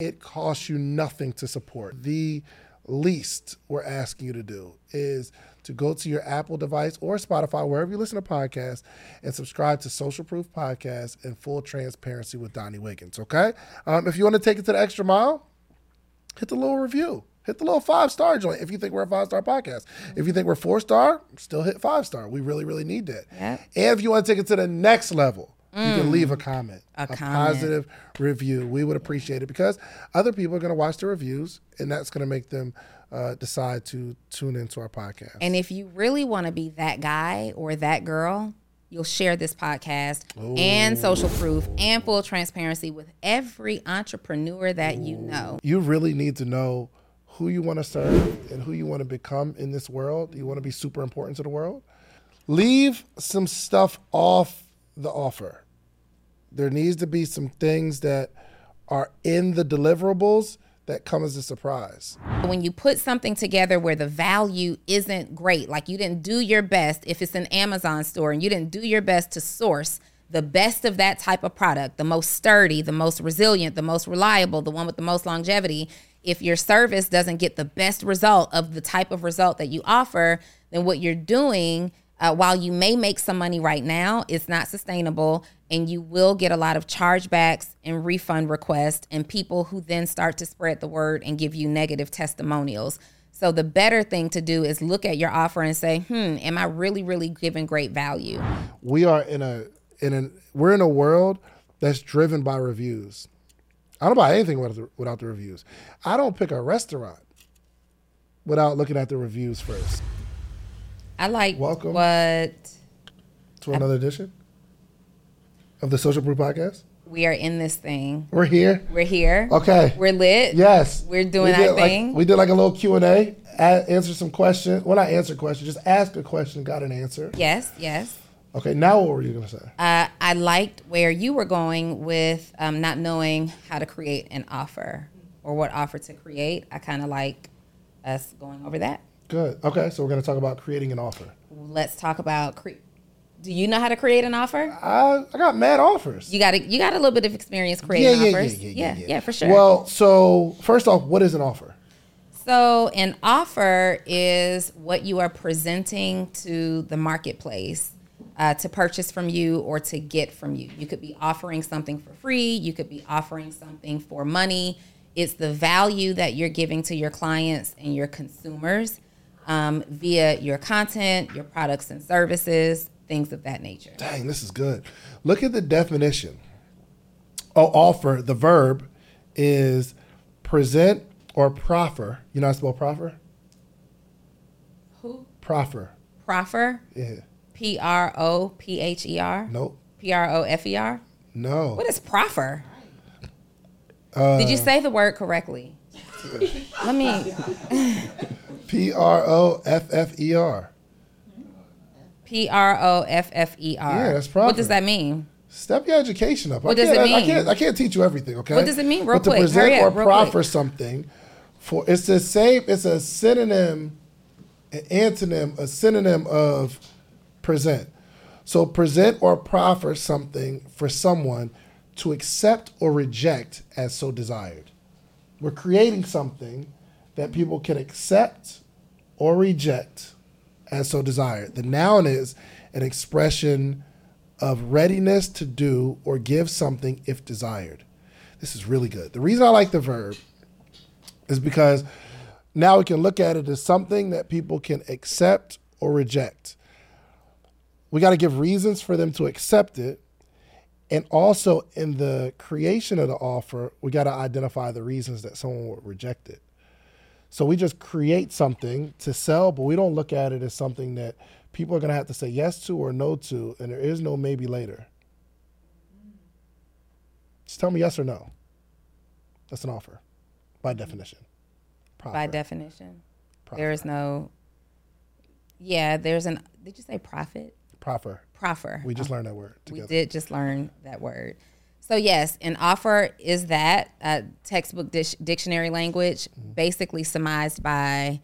It costs you nothing to support. The least we're asking you to do is to go to your Apple device or Spotify, wherever you listen to podcasts, and subscribe to Social Proof Podcast and Full Transparency with Donni Wiggins. Okay. Um, if you want to take it to the extra mile, hit the little review. Hit the little five star joint if you think we're a five star podcast. If you think we're four star, still hit five star. We really, really need that. Yep. And if you want to take it to the next level, you can leave a comment, A a, comment. positive review. We would appreciate it because other people are going to watch the reviews, and that's going to make them uh, decide to tune into our podcast. And if you really want to be that guy or that girl, you'll share this podcast and social proof and full transparency with every entrepreneur that you know. you really need to know who you want to serve and who you want to become in this world. You want to be super important to the world. Leave some stuff off the offer. There needs to be some things that are in the deliverables that come as a surprise. When you put something together where the value isn't great, like you didn't do your best, if it's an Amazon store and you didn't do your best to source the best of that type of product, the most sturdy, the most resilient, the most reliable, the one with the most longevity, if your service doesn't get the best result of the type of result that you offer, then what you're doing, uh, while you may make some money right now, it's not sustainable. And you will get a lot of chargebacks and refund requests, and people who then start to spread the word and give you negative testimonials. So, the better thing to do is look at your offer and say, hmm, am I really, really giving great value? We are in a in an we're in a world that's driven by reviews. I don't buy anything without the, without the reviews. I don't pick a restaurant without looking at the reviews first. I like Welcome. what To another edition of the Social Proof Podcast. we are in this thing. We're here. We're here. Okay. We're lit. Yes, We're doing we our like- thing. we did like a little Q and A, answer some questions. Well, not answer questions, just ask a question, got an answer. Yes, yes. Okay, now what were you gonna say? Uh, I liked where you were going with um, not knowing how to create an offer or what offer to create. I kind of like us going over that. Good. Okay, so we're gonna talk about creating an offer. Let's talk about. Cre- Do you know how to create an offer? I I got mad offers. You got a, you got a little bit of experience creating yeah, yeah, offers. yeah, yeah, yeah, yeah, for sure. Well, so first off, what is an offer? So, an offer is what you are presenting to the marketplace uh, to purchase from you or to get from you. You could be offering something for free, you could be offering something for money. It's the value that you're giving to your clients and your consumers um, via your content, your products and services, things of that nature. Dang, this is good. Look at the definition. Oh, offer. The verb is present or proffer. You know how to spell proffer? Who? Proffer. Proffer, Yeah. P R O P H E R, Nope. P R O F E R. No. What is proffer? Uh, Did you say the word correctly? Let me P R O F F E R. P R O F F E R. Yeah, that's What does that mean? Step your education up. What I does can't, it I, I mean? can't. I can't teach you everything. Okay. What does it mean? Real but to quick. present Hurry or up, proffer quick. something, for it's the same. It's a synonym, an antonym, a synonym of present. So present or proffer something for someone to accept or reject as so desired. We're creating something that people can accept or reject as so desired. The noun is an expression of readiness to do or give something if desired. This is really good. The reason I like the verb is because now we can look at it as something that people can accept or reject. We got to give reasons for them to accept it. And also in the creation of the offer, we got to identify the reasons that someone would reject it. So we just create something to sell, but we don't look at it as something that people are going to have to say yes to or no to, and there is no maybe later. Just tell me yes or no. That's an offer, by definition. By definition, Proffer. there is no. Yeah, there's an. Did you say profit? Proffer. Proffer. We just uh, learned that word We did just learn that word. So yes, an offer is that uh, textbook dic- dictionary language, Mm-hmm. basically surmised by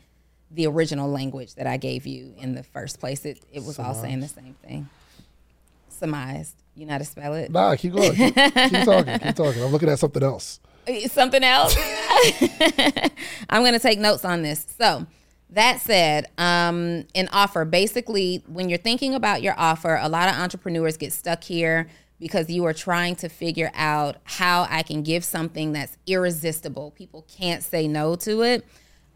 the original language that I gave you in the first place. It it was all saying the same thing. Surmised. You know how to spell it? Nah, keep going. Keep, keep talking. Keep talking. I'm looking at something else. Something else. I'm going to take notes on this. So, that said, um, an offer basically, when you're thinking about your offer, a lot of entrepreneurs get stuck here because you are trying to figure out how I can give something that's irresistible. People can't say no to it.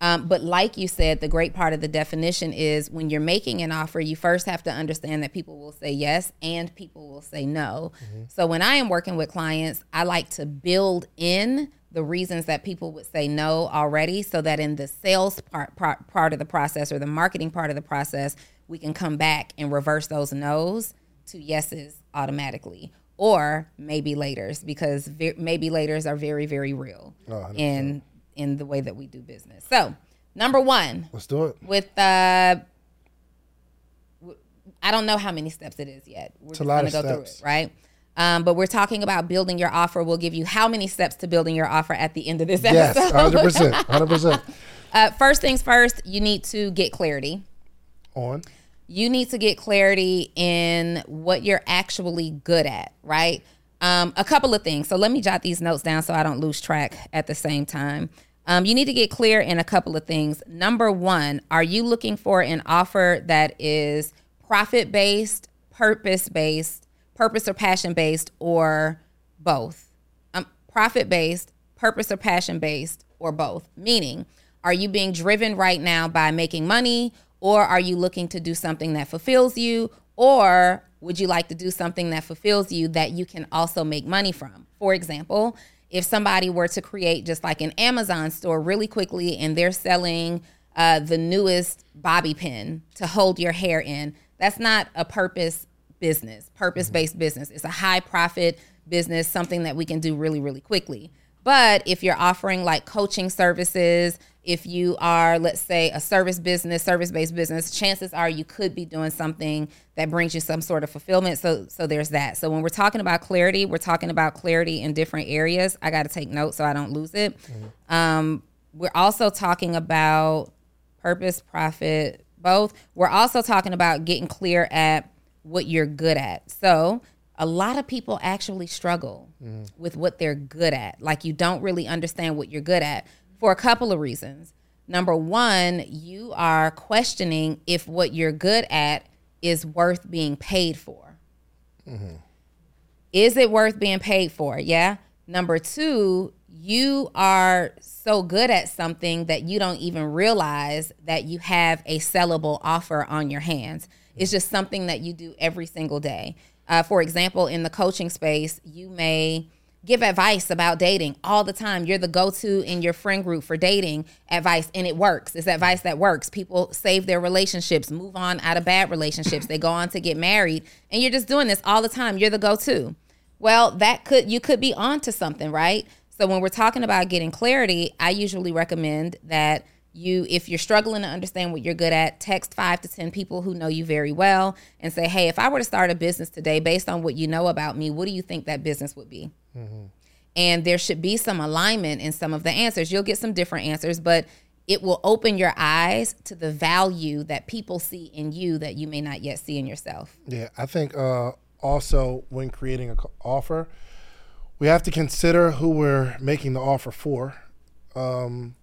Um, but like you said, the great part of the definition is when you're making an offer, you first have to understand that people will say yes and people will say no. Mm-hmm. So when I am working with clients, I like to build in the reasons that people would say no already so that in the sales part, part, part of the process or the marketing part of the process, we can come back and reverse those no's to yeses automatically or maybe laters because ve- maybe laters are very very real oh, in in the way that we do business. So, number 1. Let's do it. With uh I don't know how many steps it is yet. We're it's just going to go steps. through it, right? Um, but we're talking about building your offer. We'll give you how many steps to building your offer at the end of this episode. Yes, 100%. 100%. uh, first things first, you need to get clarity. On? You need to get clarity in what you're actually good at, right? Um, a couple of things. So let me jot these notes down so I don't lose track at the same time. Um, you need to get clear in a couple of things. Number one, are you looking for an offer that is profit based, purpose based, purpose or passion based, or both? Um, profit based, purpose or passion based, or both? Meaning, are you being driven right now by making money, or are you looking to do something that fulfills you, or would you like to do something that fulfills you that you can also make money from? For example, if somebody were to create just like an Amazon store really quickly and they're selling uh, the newest bobby pin to hold your hair in, that's not a purpose business, purpose based business. It's a high profit business, something that we can do really, really quickly. But if you're offering like coaching services, if you are, let's say, a service business, service based business, chances are you could be doing something that brings you some sort of fulfillment. So, so there's that. So when we're talking about clarity, we're talking about clarity in different areas. I got to take notes so I don't lose it. Mm-hmm. Um, we're also talking about purpose, profit, both. We're also talking about getting clear at what you're good at. So a lot of people actually struggle mm. with what they're good at. Like you don't really understand what you're good at for a couple of reasons. Number one, you are questioning if what you're good at is worth being paid for. Mm-hmm. Is it worth being paid for? Yeah. Number two, you are so good at something that you don't even realize that you have a sellable offer on your hands. It's just something that you do every single day. Uh, for example, in the coaching space, you may give advice about dating all the time. You're the go to in your friend group for dating advice, and it works. It's advice that works. People save their relationships, move on out of bad relationships, they go on to get married, and you're just doing this all the time. You're the go to. Well, that could, you could be on to something, right? So when we're talking about getting clarity, I usually recommend that you if you're struggling to understand what you're good at text five to ten people who know you very well and say hey if i were to start a business today based on what you know about me what do you think that business would be? Mm-hmm. and there should be some alignment in some of the answers. You'll get some different answers but it will open your eyes to the value that people see in you that you may not yet see in yourself. Yeah i think uh, also when creating an offer we have to consider who we're making the offer for. Um,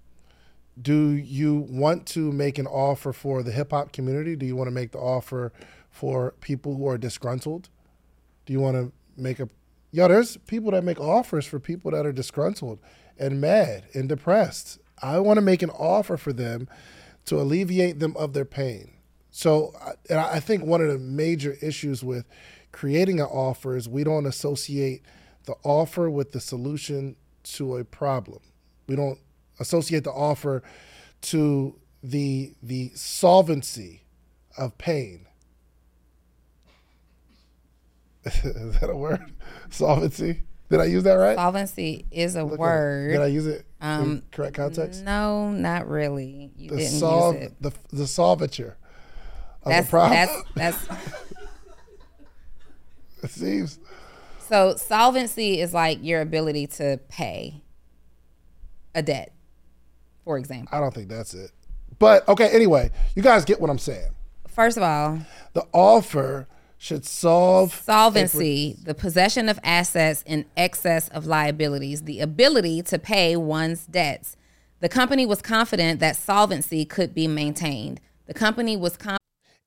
do you want to make an offer for the hip hop community? Do you want to make the offer for people who are disgruntled? Do you want to make a yo? There's people that make offers for people that are disgruntled and mad and depressed. I want to make an offer for them to alleviate them of their pain. So, and I think one of the major issues with creating an offer is we don't associate the offer with the solution to a problem. We don't associate the offer to the the solvency of pain. is that a word? Solvency? Did I use that right? Solvency is a Look word. Did I use it um, in correct context? No, not really. You the didn't solve, use it. The the solvature of that's, That's that's. it seems. So solvency is like your ability to pay a debt for example. I don't think that's it. But okay, anyway, you guys get what I'm saying. First of all, the offer should solve Solvency, the possession of assets in excess of liabilities, the ability to pay one's debts. The company was confident that solvency could be maintained. The company was confident.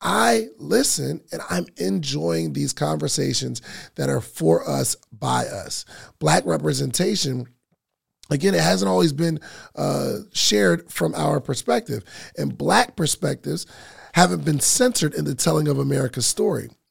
I listen and I'm enjoying these conversations that are for us, by us. Black representation again it hasn't always been uh, shared from our perspective and black perspectives haven't been centered in the telling of america's story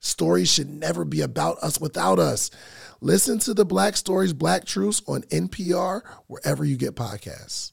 Stories should never be about us without us. Listen to the Black Stories, Black Truths on NPR, wherever you get podcasts.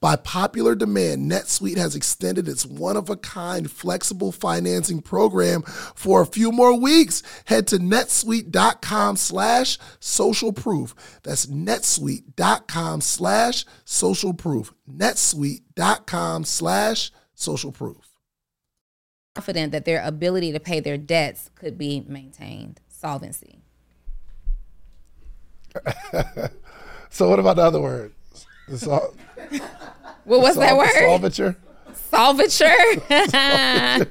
By popular demand, NetSuite has extended its one of a kind flexible financing program for a few more weeks. Head to netsuite.com slash social proof. That's netsuite.com slash social proof. netsuite.com slash social proof. confident that their ability to pay their debts could be maintained. Solvency. So, what about the other word? Sol- What was that word? Solvature? Solvature.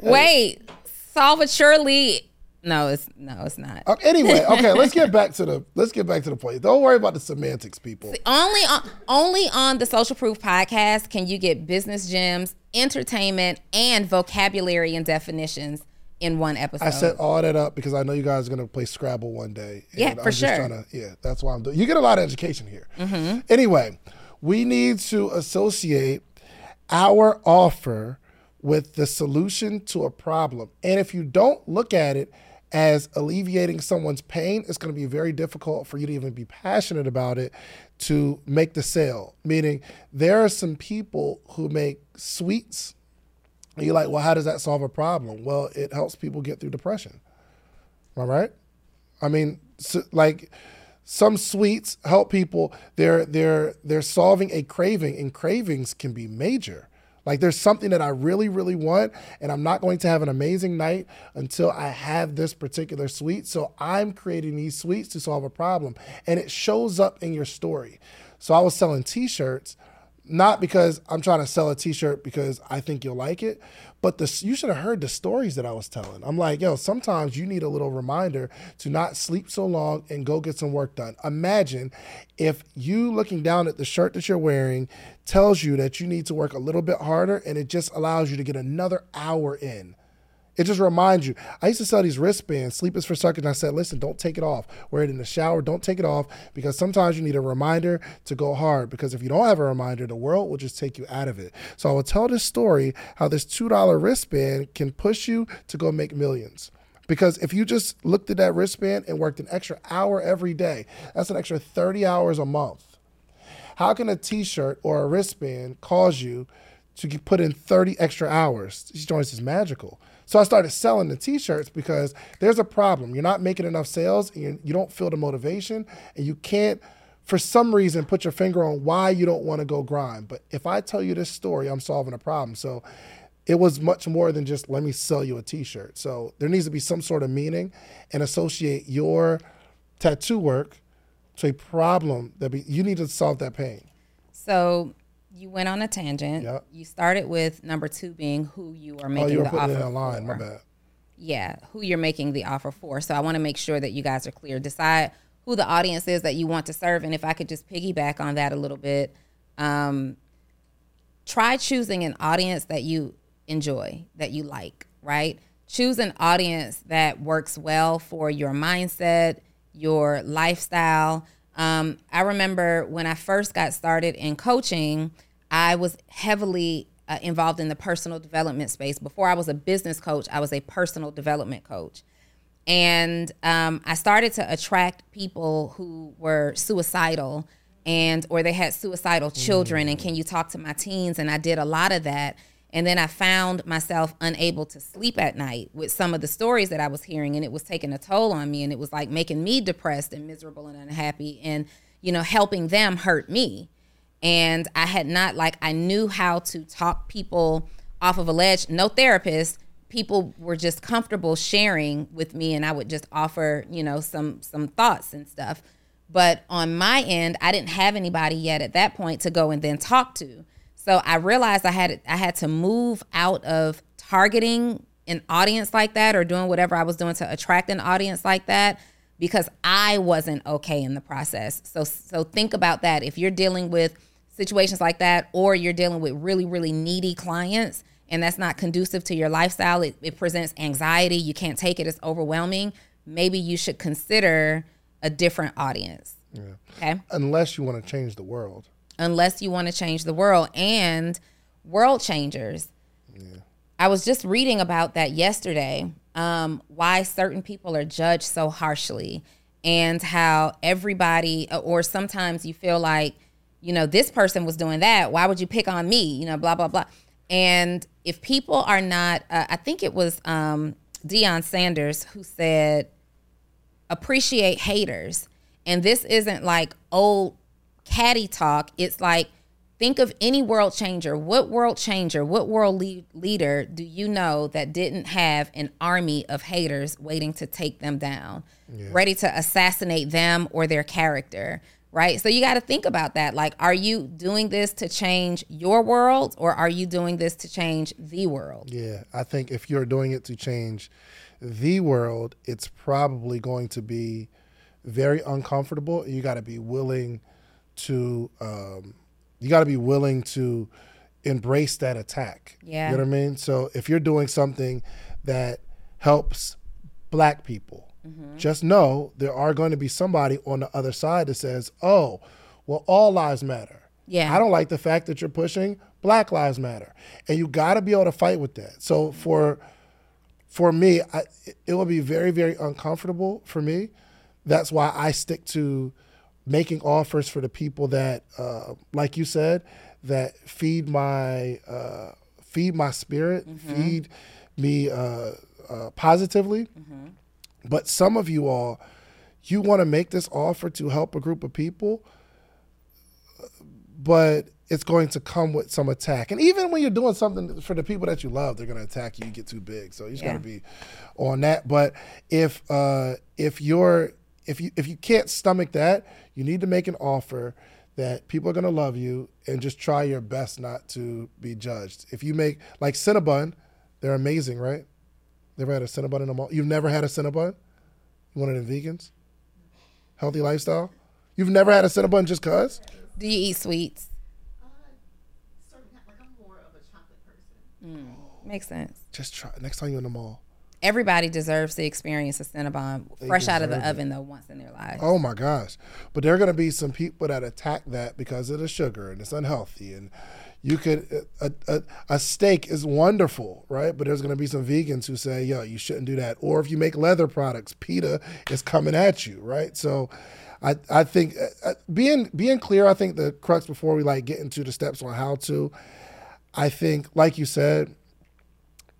Wait, solvaturely. No, it's no, it's not. Okay, anyway, okay, let's get back to the let's get back to the point. Don't worry about the semantics, people. Only on only on the Social Proof podcast can you get business gems, entertainment, and vocabulary and definitions in one episode. I set all that up because I know you guys are gonna play Scrabble one day. Yeah, for I'm just sure. Trying to, yeah, that's why I'm doing. You get a lot of education here. Mm-hmm. Anyway, we need to associate our offer with the solution to a problem, and if you don't look at it as alleviating someone's pain, it's going to be very difficult for you to even be passionate about it to make the sale. Meaning, there are some people who make sweets and you're like, well, how does that solve a problem? Well, it helps people get through depression. I right? I mean, so, like some sweets help people. They're they're they're solving a craving, and cravings can be major. Like there's something that I really, really want, and I'm not going to have an amazing night until I have this particular sweet. So I'm creating these sweets to solve a problem. And it shows up in your story. So I was selling t-shirts not because I'm trying to sell a T-shirt because I think you'll like it, but the you should have heard the stories that I was telling. I'm like, yo, sometimes you need a little reminder to not sleep so long and go get some work done. Imagine if you looking down at the shirt that you're wearing tells you that you need to work a little bit harder, and it just allows you to get another hour in. It just reminds you. I used to sell these wristbands, Sleep is for Suckers, and I said, listen, don't take it off. Wear it in the shower. Don't take it off because sometimes you need a reminder to go hard. Because if you don't have a reminder, the world will just take you out of it. So I will tell this story how this $2 wristband can push you to go make millions. Because if you just looked at that wristband and worked an extra hour every day, that's an extra 30 hours a month. How can a t shirt or a wristband cause you to put in 30 extra hours? These joints is magical. So I started selling the t-shirts because there's a problem. You're not making enough sales and you, don't feel the motivation and you can't for some reason put your finger on why you don't want to go grind. But if I tell you this story, I'm solving a problem. So it was much more than just let me sell you a t-shirt. So there needs to be some sort of meaning and associate your tattoo work to a problem that be, you need to solve that pain. So you went on a tangent. Yep. You started with number two being who you are Oh, making you were the offer a line. for. My bad. Yeah, who you're making the offer for. So I want to make sure that you guys are clear. Decide who the audience is that you want to serve, and if I could just piggyback on that a little bit, um, try choosing an audience that you enjoy, that you like. Right? Choose an audience that works well for your mindset, your lifestyle. Um, I remember when I first got started in coaching, I was heavily uh, involved in the personal development space. Before I was a business coach, I was a personal development coach. And um, I started to attract people who were suicidal and or they had suicidal children. And can you talk to my teens? And I did a lot of that. And then I found myself unable to sleep at night with some of the stories that I was hearing. And it was taking a toll on me. And it was like making me depressed and miserable and unhappy. And you know helping them hurt me and I had not like I knew how to talk people off of a ledge. No therapist. People were just comfortable sharing with me, and I would just offer you know some some thoughts and stuff. But on my end, I didn't have anybody yet at that point to go and then talk to. So I realized I had I had to move out of targeting an audience like that or doing whatever I was doing to attract an audience like that because I wasn't okay in the process. So so think about that. If you're dealing with situations like that or you're dealing with really really needy clients and that's not conducive to your lifestyle, it, it presents anxiety, you can't take it, it's overwhelming, maybe you should consider a different audience. Okay? Unless you want to change the world. Unless you want to change the world and world changers. Yeah. I was just reading about that yesterday. Um, why certain people are judged so harshly, and how everybody, or sometimes you feel like, you know, this person was doing that. Why would you pick on me? You know, blah blah blah. And if people are not, uh, I think it was um, Deion Sanders who said, appreciate haters. And this isn't like old catty talk. It's like think of any world changer. What world changer, what world lead, leader do you know that didn't have an army of haters waiting to take them down, ready to assassinate them or their character? Right. So you got to think about that. Like, are you doing this to change your world or are you doing this to change the world? Yeah, I think if you're doing it to change the world, it's probably going to be very uncomfortable. You got to be willing to, um, you got to be willing to embrace that attack. Yeah. You know what I mean? So if you're doing something that helps black people, just know there are going to be somebody on the other side that says, oh, well, all lives matter. Yeah. I don't like the fact that you're pushing Black Lives Matter. And you got to be able to fight with that. So for for me, I, it will be very, very uncomfortable for me. That's why I stick to making offers for the people that, uh, like you said, that feed my uh, feed my spirit, feed me uh, uh, positively. But some of you all, you want to make this offer to help a group of people, but it's going to come with some attack. And even when you're doing something for the people that you love, they're going to attack you. You get too big, so you just Yeah. got to be on that. But if uh, if you're if you if you can't stomach that, you need to make an offer that people are going to love you and just try your best not to be judged. If you make like Cinnabon, they're amazing, right? Never had a Cinnabon in a mall. You've never had a Cinnabon? You one of them vegans? Healthy lifestyle? You've never had a Cinnabon just cause? Do you eat sweets? Uh, certain kind- like I'm more of a chocolate person. Makes sense. Just try next time you're in the mall. Everybody deserves to experience a Cinnabon fresh out of the it. oven though once in their lives. Oh my gosh. But there are going to be some people that attack that because of the sugar and it's unhealthy. And you could, a, a, a steak is wonderful, right? But there's going to be some vegans who say, yo, you shouldn't do that. Or if you make leather products, PETA is coming at you, right? So I, I think uh, uh, being, being clear, I think the crux before we like get into the steps on how to, I think, like you said,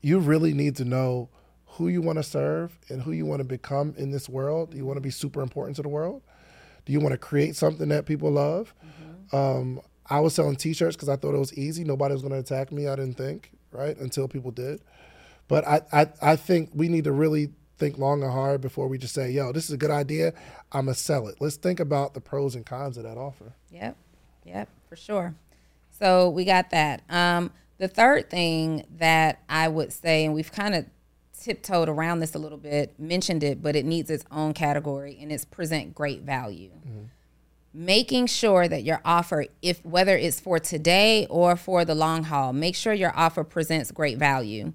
you really need to know who you want to serve and who you want to become in this world. Do you want to be super important to the world? Do you want to create something that people love? Um, I was selling T-shirts because I thought it was easy. Nobody was going to attack me. I didn't think right until people did. But I, I, I think we need to really think long and hard before we just say, "Yo, this is a good idea. I'm gonna sell it." Let's think about the pros and cons of that offer. Yep. Yep, for sure. So we got that. Um, the third thing that I would say, and we've kind of tiptoed around this a little bit, mentioned it, but it needs its own category, and it's present great value. Making sure that your offer, if whether it's for today or for the long haul, make sure your offer presents great value.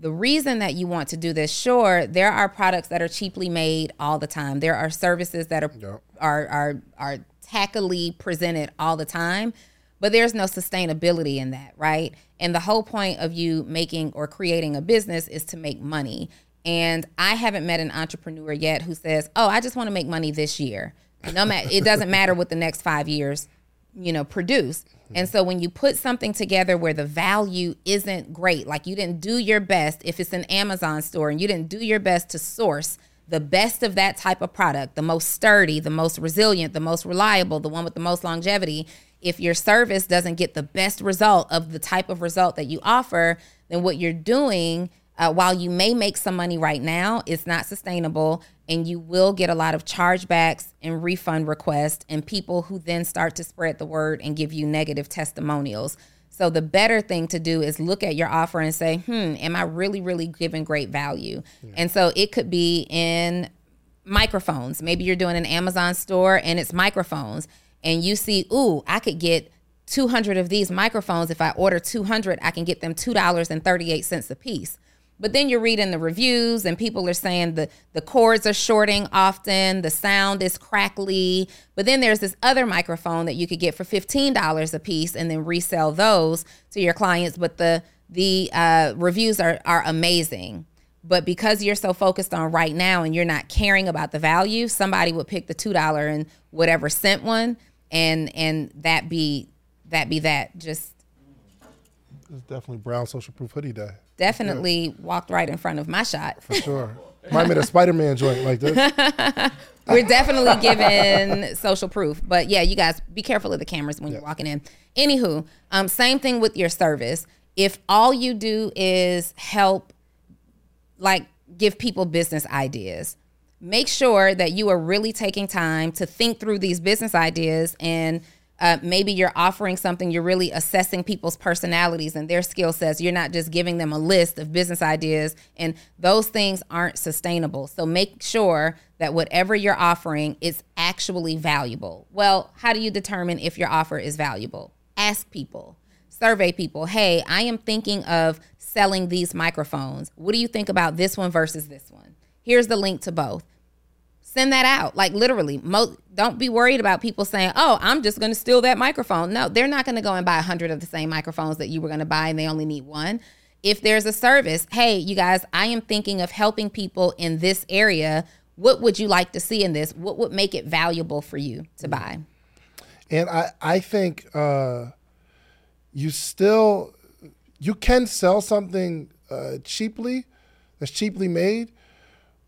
The reason that you want to do this, sure, there are products that are cheaply made all the time. There are services that are Yep. are are are tackily presented all the time, but there's no sustainability in that, right? And the whole point of you making or creating a business is to make money. And I haven't met an entrepreneur yet who says, "Oh, I just want to make money this year." No matter it doesn't matter what the next 5 years you know produce. And so when you put something together where the value isn't great like you didn't do your best if it's an amazon store and you didn't do your best to source the best of that type of product the most sturdy the most resilient the most reliable the one with the most longevity if your service doesn't get the best result of the type of result that you offer then what you're doing uh, while you may make some money right now, it's not sustainable, and you will get a lot of chargebacks and refund requests, and people who then start to spread the word and give you negative testimonials. So the better thing to do is look at your offer and say, "Hmm, am I really, really giving great value?" And so it could be in microphones. Maybe you're doing an Amazon store and it's microphones, and you see, "Ooh, I could get." 200 of these microphones if i order 200 i can get them $2.38 a piece but then you're reading the reviews and people are saying the the cords are shorting often the sound is crackly. But then there's this other microphone that you could get for $15 a piece and then resell those to your clients. But the the uh, reviews are are amazing. But because you're so focused on right now and you're not caring about the value somebody would pick the two dollar and whatever cent one and and that be that be that. Just It's definitely Brown Social Proof Hoodie Day definitely walked right in front of my shot for sure. Might made a Spider Man joint like this. We're definitely giving social proof. But yeah, you guys be careful of the cameras when you're walking in. Anywho, um, same thing with your service. If all you do is help like give people business ideas. Make sure that you are really taking time to think through these business ideas and uh, maybe you're offering something, you're really assessing people's personalities and their skill sets. You're not just giving them a list of business ideas, and those things aren't sustainable. So make sure that whatever you're offering is actually valuable. Well, how do you determine if your offer is valuable? Ask people survey people hey i am thinking of selling these microphones what do you think about this one versus this one here's the link to both send that out. Like literally mo- don't be worried about people saying oh i'm just going to steal that microphone. No they're not going to go and buy a 100 of the same microphones that you were going to buy and they only need one. If there's a service hey you guys i am thinking of helping people in this area. What would you like to see in this? What would make it valuable for you to buy? And I, I think uh, you still you can sell something uh, cheaply that's cheaply made,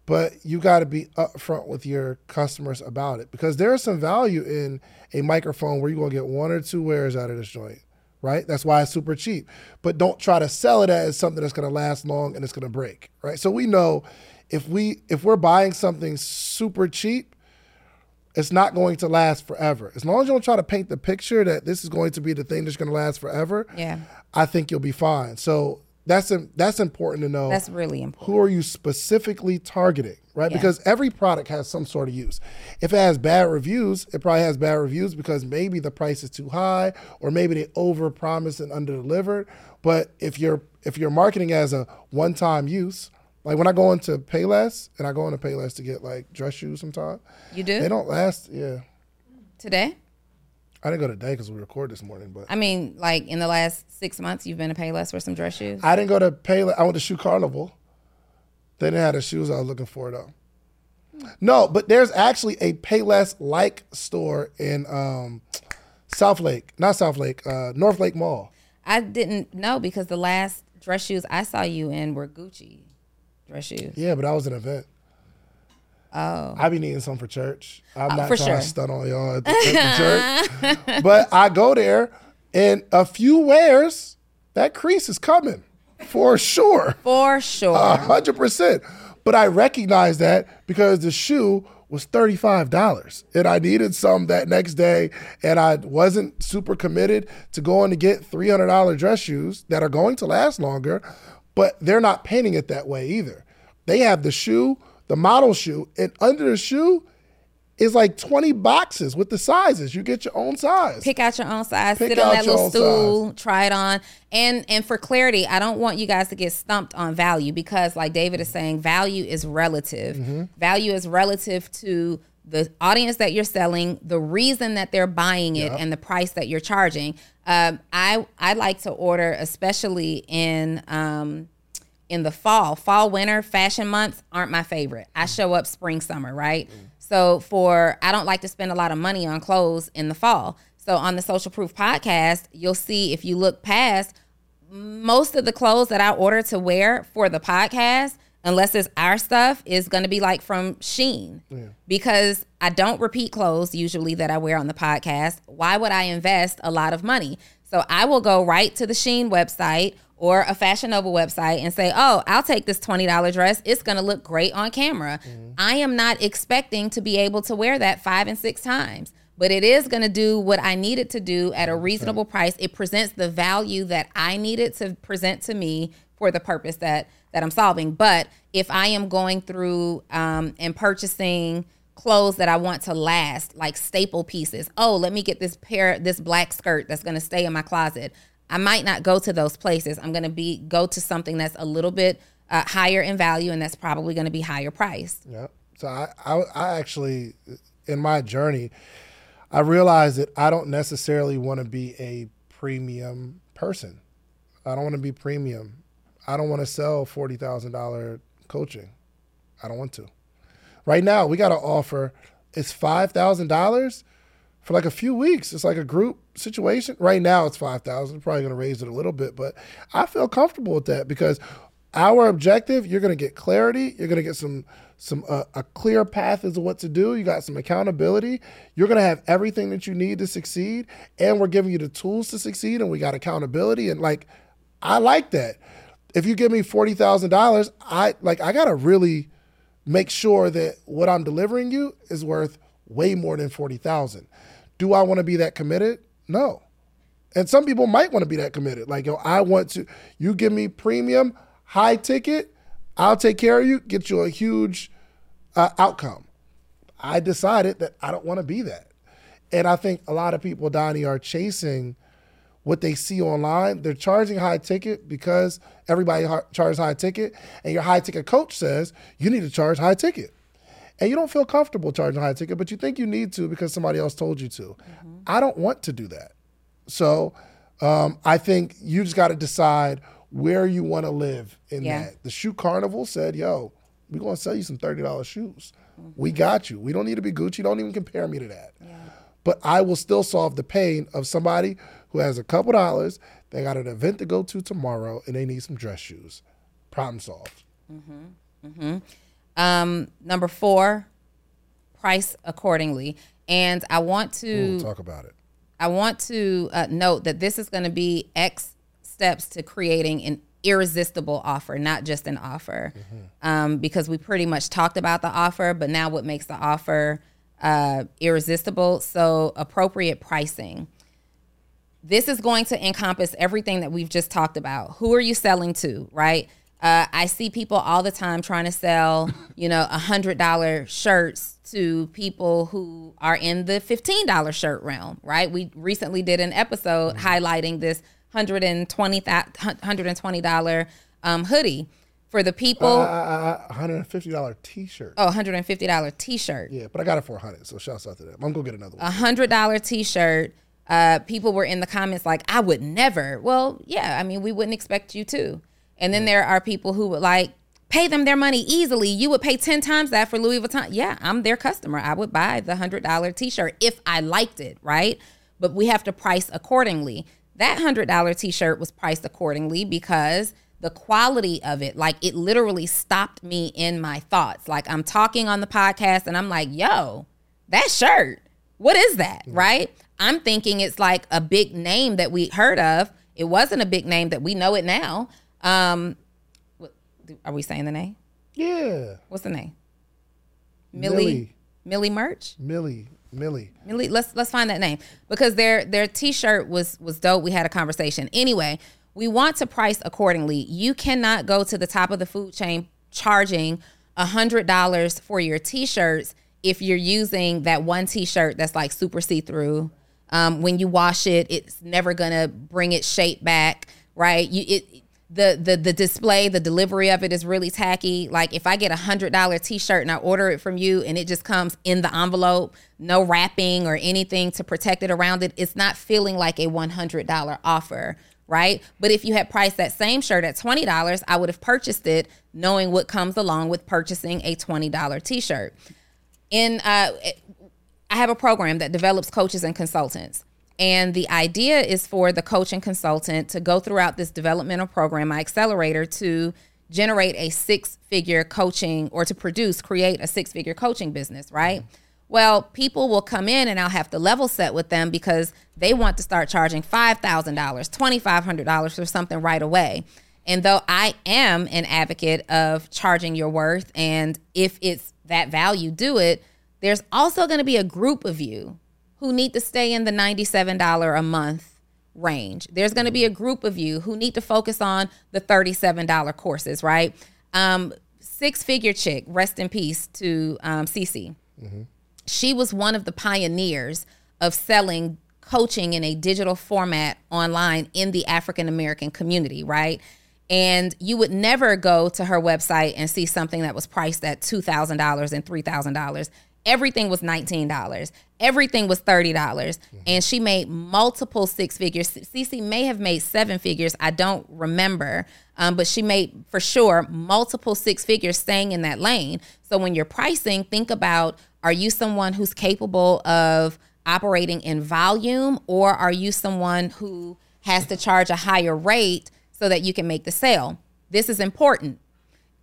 but you got to be upfront with your customers about it because there is some value in a microphone where you're going to get one or two wears out of this joint, right? That's why it's super cheap. But don't try to sell it as something that's going to last long and it's going to break, right? So we know if we if we're buying something super cheap, it's not going to last forever. As long as you don't try to paint the picture that this is going to be the thing that's going to last forever, Yeah. I think you'll be fine. So that's that's important to know That's really important. who are you specifically targeting, right? Yeah. Because every product has some sort of use. If it has bad reviews, it probably has bad reviews because maybe the price is too high or maybe they overpromised and underdelivered. But if you're if you're marketing as a one-time use, like when I go into Payless and I go into Payless to get like dress shoes sometimes, You do they don't last. Yeah, today? I didn't go today because we record this morning, but I mean, like in the last six months, you've been to Payless for some dress shoes. I didn't go to Payless. I went to Shoe Carnival. They didn't have the shoes I was looking for though. No, but there's actually a Payless like store in um, South Lake, not South Lake, uh, North Lake Mall. I didn't know because the last dress shoes I saw you in were Gucci dress shoes. Yeah, but that was an event. Oh, I be needing some for church. I'm oh, not for trying sure. to stun on y'all at the, at the church, but I go there and a few wears that crease is coming for sure. for sure. A hundred percent. But I recognize that because the shoe was thirty-five dollars, and I needed some that next day, and I wasn't super committed to going to get three hundred dollar dress shoes that are going to last longer, but they're not painting it that way either. They have the shoe, the model shoe, and under the shoe is like twenty boxes with the sizes. You get your own size. pick out your own size, Pick sit on that little stool, try it on. And and for clarity, I don't want you guys to get stumped on value because like David is saying, value is relative. Mm-hmm. Value is relative to the audience that you're selling, the reason that they're buying it, and the price that you're charging. Um, I I like to order, especially in um, in the fall, fall, winter, fashion months aren't my favorite. I mm. show up spring, summer, right? So for I don't like to spend a lot of money on clothes in the fall. So on the Social Proof podcast, you'll see if you look past most of the clothes that I order to wear for the podcast, unless it's our stuff, is going to be like from Shein because I don't repeat clothes usually that I wear on the podcast. Why would I invest a lot of money? So I will go right to the Shein website or a Fashion Nova website and say, oh, I'll take this $20 dress. It's going to look great on camera. I am not expecting to be able to wear that five and six times but it is going to do what I need it to do at a reasonable price. It presents the value that I need it to present to me for the purpose that that I'm solving. But if I am going through um, and purchasing clothes that I want to last, like staple pieces, oh, let me get this pair, this black skirt that's going to stay in my closet. I might not go to those places. I'm going to be go to something that's a little bit uh, higher in value, and that's probably going to be higher priced. Yeah. So I, I, I actually, in my journey, I realized that I don't necessarily want to be a premium person. I don't want to be premium. I don't want to sell forty thousand dollar coaching. I don't want to. Right now, we got to offer. It's five thousand dollars for like a few weeks. It's like a group situation. Right now, it's five thousand. Probably going to raise it a little bit, but I feel comfortable with that because our objective. You're going to get clarity. You're going to get some some uh, a clear path as to what to do. You got some accountability. You're going to have everything that you need to succeed, and we're giving you the tools to succeed. And we got accountability. And like, I like that. If you give me forty thousand dollars, I like I got to really make sure that what I'm delivering you is worth way more than 40,000. Do I want to be that committed? No. And some people might want to be that committed. Like, yo, I want to, you give me premium, high ticket, I'll take care of you, get you a huge uh, outcome. I decided that I don't want to be that. And I think a lot of people, Donni, are chasing what they see online. They're charging high ticket because everybody ha- charges high ticket, and your high ticket coach says you need to charge high ticket. And you don't feel comfortable charging a high ticket, but you think you need to because somebody else told you to. Mm-hmm. I don't want to do that. So um, I think you just got to decide where you want to live in Yeah. that. The shoe carnival said, yo, we're going to sell you some $30 shoes. We mm-hmm. got you. We don't need to be Gucci. Don't even compare me to that but I will still solve the pain of somebody who has a couple dollars. They got an event to go to tomorrow, and they need some dress shoes. Problem solved. Mm-hmm. Um, number four, price accordingly. And I want to We'll talk about it. I want to uh, note that this is going to be X steps to creating an irresistible offer, not just an offer, um, because we pretty much talked about the offer, but now what makes the offer uh, irresistible? So appropriate pricing. This is going to encompass everything that we've just talked about. Who are you selling to, right? Uh, I see people all the time trying to sell, you know, a hundred dollar shirts to people who are in the fifteen dollar shirt realm, right? We recently did an episode highlighting this hundred and twenty hundred and twenty dollar um, hoodie for the people. Uh, uh, uh, $150 t-shirt. oh, hundred and Oh, $150 t shirt. Yeah, but I got it for 100 so shouts out to them. I'm going to get another one. a hundred dollar t-shirt uh people were in the comments like i would never well yeah i mean we wouldn't expect you to and then there are people who would like pay them their money easily. You would pay 10 times that for louis vuitton. Yeah i'm their customer. I would buy the hundred dollar t-shirt if i liked it right? But we have to price accordingly. That hundred dollar t-shirt was priced accordingly because the quality of it like it literally stopped me in my thoughts. Like i'm talking on the podcast and i'm like yo that shirt what is that mm. right? I'm thinking it's like a big name that we heard of. It wasn't a big name that we know it now um what- are we saying the name yeah. what's the name millie millie merch Millie. Millie. Millie, let's let's find that name because their their t-shirt was was dope. We had a conversation. Anyway, we want to price accordingly. You cannot go to the top of the food chain charging a hundred dollars for your t-shirts if you're using that one t-shirt that's like super see-through. Um, when you wash it, it's never gonna bring its shape back, right? You it the the the display, the delivery of it is really tacky. Like if I get a hundred dollar t shirt and I order it from you and it just comes in the envelope, no wrapping or anything to protect it around it, it's not feeling like a one hundred dollar offer, right? But if you had priced that same shirt at twenty dollars, I would have purchased it knowing what comes along with purchasing a twenty dollar t shirt. In uh, I have a program that develops coaches and consultants. And the idea is for the coach and consultant to go throughout this developmental program, my accelerator, to generate a six figure coaching or to produce, create a six figure coaching business, right? Well, people will come in and I'll have to level set with them because they want to start charging $5,000, $2,500 for something right away. And though I am an advocate of charging your worth, and if it's that value, do it, there's also going to be a group of you who need to stay in the $97 a month range. There's going to be a group of you who need to focus on the $37 courses, right? Um, six figure chick, rest in peace to um, Cece. She was one of the pioneers of selling coaching in a digital format online in the African American community, right? And you would never go to her website and see something that was priced at $2,000 and $3,000 everything was $19 everything was $30 and she made multiple six figures. Cece may have made seven figures. I don't remember. Um, but she made for sure multiple six figures staying in that lane. So when you're pricing think about are you someone who's capable of operating in volume or are you someone who has to charge a higher rate so that you can make the sale? This is important.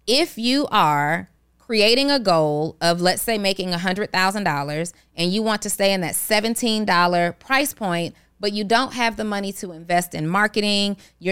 If you are creating a goal of let's say making $100,000 and you want to stay in that $17 price point but you don't have the money to invest in marketing you're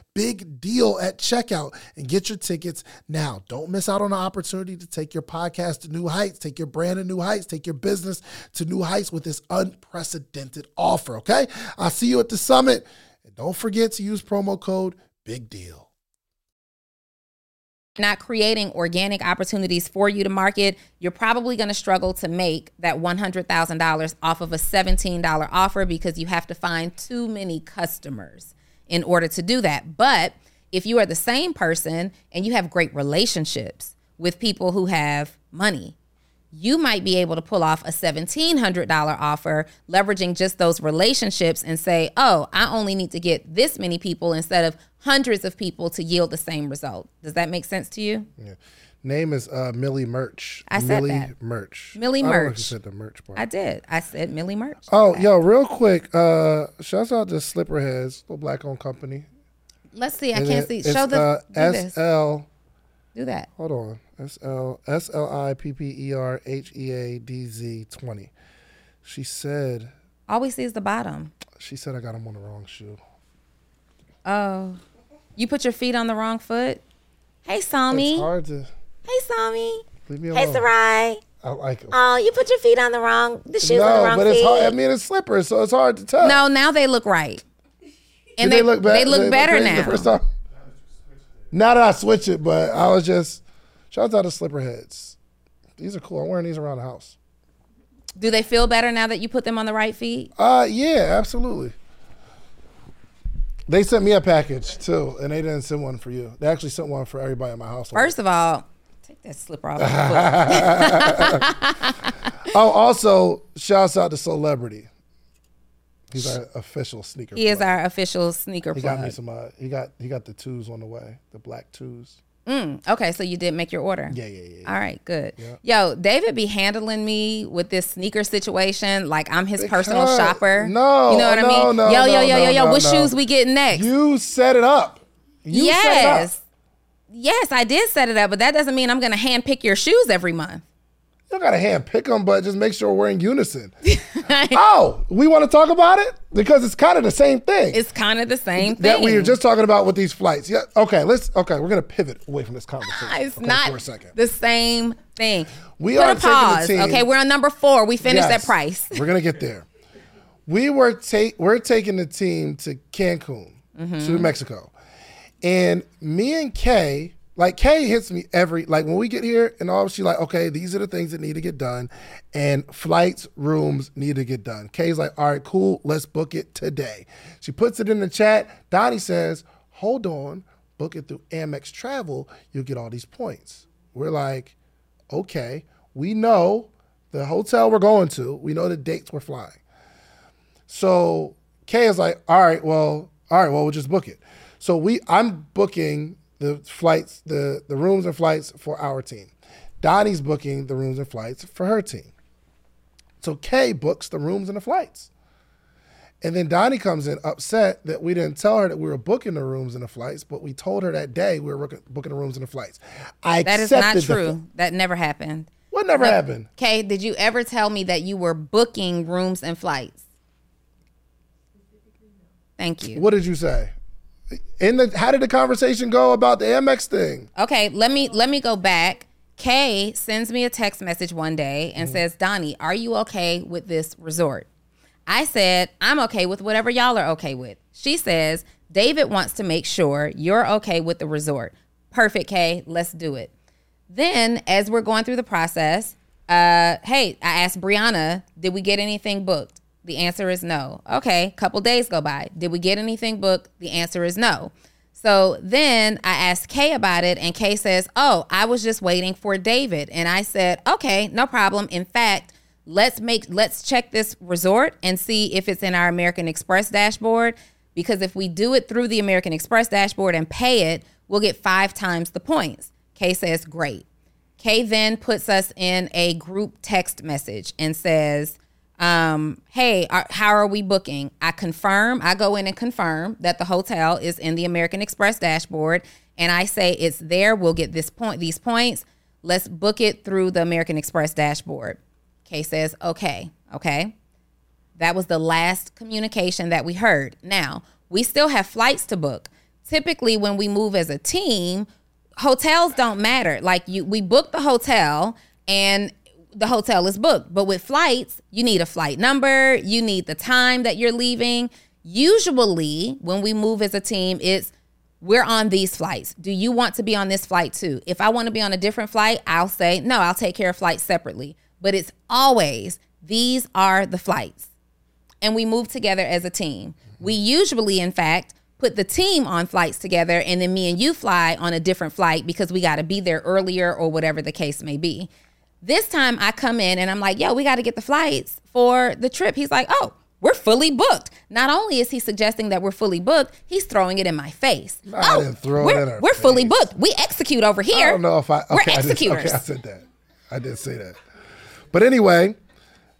big deal at checkout and get your tickets now. Don't miss out on the opportunity to take your podcast to new heights, take your brand to new heights, take your business to new heights with this unprecedented offer, okay? I'll see you at the summit. And don't forget to use promo code big deal not creating organic opportunities for you to market, you're probably going to struggle to make that $100,000 off of a $17 offer because you have to find too many customers in order to do that. But if you are the same person and you have great relationships with people who have money, you might be able to pull off a $1,700 offer, leveraging just those relationships and say, oh, I only need to get this many people instead of hundreds of people to yield the same result. Does that make sense to you? Yeah. Name is uh, Millie Merch. I said Millie that. Merch. Millie I don't know if Merch. you said the merch part. I did. I said Millie Merch. oh, yo, real quick. Uh, shouts out to Slipperheadz, little black owned company. Let's see. I And can't it- see. Show the uh, do. SL. Do that. Hold on. S L S L I P P E R H E A D Z twenty. She said. All we see is the bottom. She said I got him on the wrong shoe. Oh, you put your feet on the wrong foot. Hey, Sami. It's hard to Hey, Sami. leave me Hey. Sarai. I like him. Oh, you put your feet on the wrong. The shoes on the no, wrong but feet. it's hard. I mean, it's slippers, so it's hard to tell. no, now they look right. And Did they, look, better. they be- look better crazy the now. first time? Now that I switch it, but I was just shout out to Slipperheadz. These are cool. I'm wearing these around the house. Do they feel better now that you put them on the right feet? Uh, yeah, absolutely. They sent me a package too, and they didn't send one for you. They actually sent one for everybody in my household. First of all, take that slipper off. Oh, also, shouts out to Celebrity. He's our official sneaker. He is our official sneaker He plug. got me some. Uh, he got he got the twos on the way. The black twos. Mm, okay, so you did make your order. Yeah, yeah, yeah. All right, good. Yo, David be handling me with this sneaker situation like I'm his personal Because- shopper. no, you know what I no, mean? no, yo, yo, no, yo, yo, yo. What shoes we getting next? You set it up. You set it up. Yes, I did set it up, but that doesn't mean I'm gonna hand pick your shoes every month. You don't gotta hand pick them, but just make sure we're in unison. oh, we want to talk about it because it's kind of the same thing It's kind of the same thing. that we were just talking about with these flights. Yeah. Okay. Let's. Okay. We're gonna pivot away from this conversation. It's okay, not for a second. the same thing. We Put are a taking the pause. team- Okay, we're on number four. We finished Yes, that price. We're gonna get there. We were take we're taking the team to Cancun, Mm-hmm. to New Mexico, and me and Kay, like Kay hits me every like when we get here and all. She like, okay, these are the things that need to get done, and flights, rooms need to get done. Kay's like, all right, cool, let's book it today. She puts it in the chat. Donni says, hold on, book it through Amex Travel. You'll get all these points. We're like, okay, we know the hotel we're going to, we know the dates we're flying. So Kay is like, all right, well, all right, well, we'll just book it. So we I'm booking the flights, the the rooms and flights for our team. Donni's booking the rooms and flights for her team. So Kay books the rooms and the flights. And then Donni comes in upset that we didn't tell her that we were booking the rooms and the flights, but we told her that day we were booking- the rooms and the flights. I That is not true. fa- that never happened. what never happened? Okay, did you ever tell me that you were booking rooms and flights? Thank you. What did you say? In the how did the conversation go about the Amex thing? Okay, let me let me go back. Kay sends me a text message one day and says, "Donni, are you okay with this resort?" I said, "I'm okay with whatever y'all are okay with." She says, "David wants to make sure you're okay with the resort." Perfect, Kay. Let's do it. Then, as we're going through the process, uh, hey, I asked Brianna, "Did we get anything booked?" The answer is no. Okay, couple days go by. Did we get anything booked? The answer is no. So then I asked Kay about it, and Kay says, Oh, I was just waiting for David. And I said, Okay, no problem. In fact, let's make let's check this resort and see if it's in our American Express dashboard. Because if we do it through the American Express dashboard and pay it, we'll get five times the points. Kay says, Great. Kay then puts us in a group text message and says, um, hey, are, how are we booking? I confirm, I go in and confirm that the hotel is in the American Express dashboard, and I say it's there. We'll get this point, these points. Let's book it through the American Express dashboard. Kay says, okay, okay. That was the last communication that we heard. Now, we still have flights to book. Typically, when we move as a team, hotels don't matter. Like you we book the hotel and the hotel is booked. But with flights, you need a flight number, you need the time that you're leaving. Usually, when we move as a team, it's we're on these flights. Do you want to be on this flight too? If I want to be on a different flight, I'll say, no, I'll take care of flights separately. But it's always, these are the flights. And we move together as a team. We usually, in fact, put the team on flights together and then me and you fly on a different flight because we got to be there earlier or whatever the case may be. This time I come in and I'm like, yo, we got to get the flights for the trip. He's like, oh, we're fully booked. Not only is he suggesting that we're fully booked, he's throwing it in my face. I oh, didn't throw we're, we're fully booked. We execute over here. I don't know if I. Okay, we're I did, okay, I said that. I did say that. But anyway,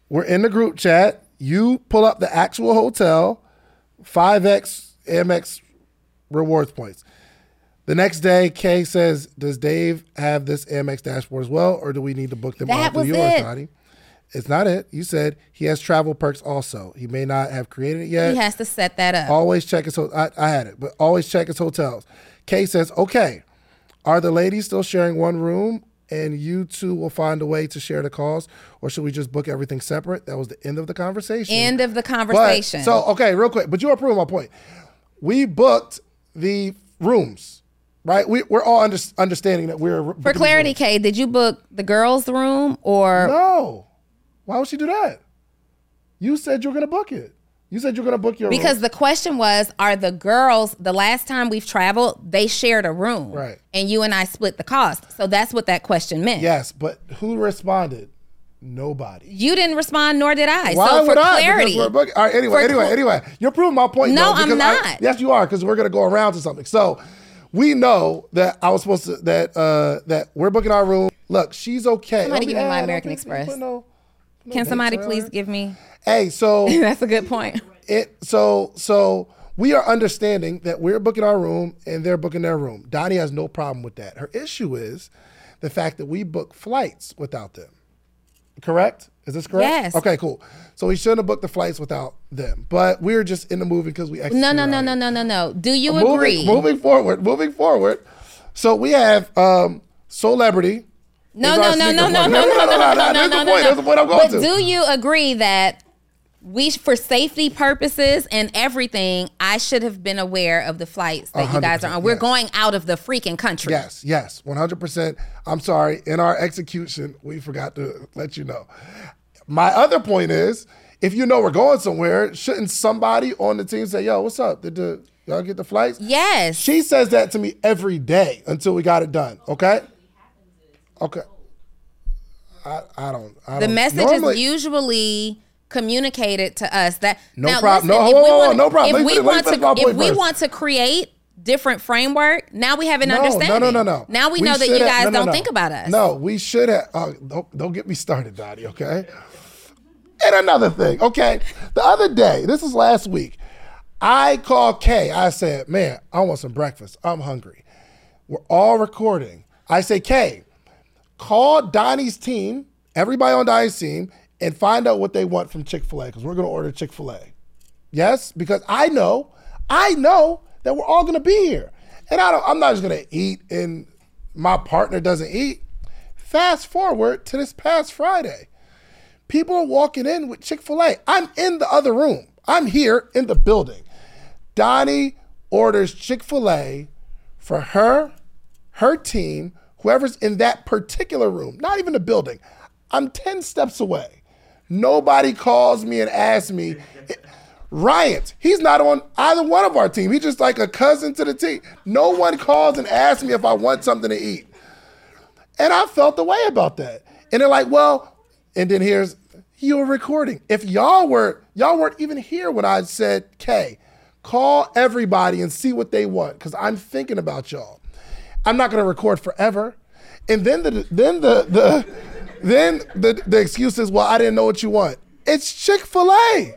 we're in the group chat. You pull up the actual hotel, five x Amex rewards points. The next day, Kay says, "Does Dave have this Amex dashboard as well, or do we need to book them That all through was yours, it. Dottie?" It's not it. You said he has travel perks also. He may not have created it yet. he has to set that up. Always check his. Ho- I, I had it, but always check his hotels. Kay says, "Okay, are the ladies still sharing one room, and you two will find a way to share the cost, or should we just book everything separate?" That was the end of the conversation. End of the But- conversation. so okay, real quick, but you are proving my point. We booked the rooms, right? We, we're all under, understanding that we're For clarity, Kay, did you book the girls' room or No, why would she do that? You said you were going to book it. You said you're going to book your room. because the question was, are the girls the last time we've traveled, they shared a room. Right. And you and I split the cost. So that's what that question meant. yes, but who responded? Nobody. You didn't respond, nor did I. Why so for would I? clarity. Because we're booking- All right, anyway, For anyway, cl- anyway. You're proving my point. No, though, I'm because I- not. yes, you are, because we're gonna go around to something. So we know that I was supposed to that uh that we're booking our room. Look, she's okay. Somebody give me my American Express. no- no Can somebody on please give me? Hey, so That's a good point. it so so we are understanding that we're booking our room and they're booking their room. Donni has no problem with that. Her issue is the fact that we book flights without them. Correct? Is this correct? Yes. Okay, cool. So we shouldn't have booked the flights without them, but we were just in the movie because we No, no, no, no, no, no, no. Do you moving, agree? Moving forward, moving forward. So we have um Celebrity. No, is no, our no, sneaker no, no, point. no, no, no, no, no, That's no, the no, point. no. That's the point I'm going But to. do you agree that we, for safety purposes and everything, I should have been aware of the flights that you guys are on? We're yes. going out of the freaking country. Yes, yes, 100%. I'm sorry. In our execution, we forgot to let you know. My other point is if you know we're going somewhere, shouldn't somebody on the team say, yo, what's up? Did the, y'all get the flights? Yes. She says that to me every day until we got it done. Okay? Okay. I, I don't. I the don't- message normally- is usually communicated to us that No now prob- no, listen, if whoa, we whoa, whoa, wanna- no problem. If we finish- let me want to, if we first. want to create different framework, now we have an No, understanding. No, no, no, no. Now we, We know that you should have- guys no, no, don't no. think about us. No, we should have. Uh, don't, don't get me started, Dottie, okay? And another thing, okay? The other day, this is last week, I called Kay. I said, man, I want some breakfast. I'm hungry. We're all recording. I say, Kay, call Donni's team, everybody on Donni's team, and find out what they want from Chick fil A because we're going to order Chick fil A. Yes, because I know, I know that we're all gonna be here, and I don't. I'm not just gonna eat, and my partner doesn't eat. Fast forward to this past Friday, people are walking in with Chick Fil A. I'm in the other room. I'm here in the building. Donni orders Chick Fil A for her, her team, whoever's in that particular room. Not even the building. I'm ten steps away. Nobody calls me and asks me. Ryan, he's not on either one of our team. He's just like a cousin to the team. No one calls and asks me if I want something to eat. And I felt the way about that. And they're like, well, and then here's you were recording. If y'all were y'all weren't even here when I said, Kay, call everybody and see what they want. Cause I'm thinking about y'all. I'm not gonna record forever. And then the then the the then the, the excuse is, well, I didn't know what you want. It's Chick-fil-A.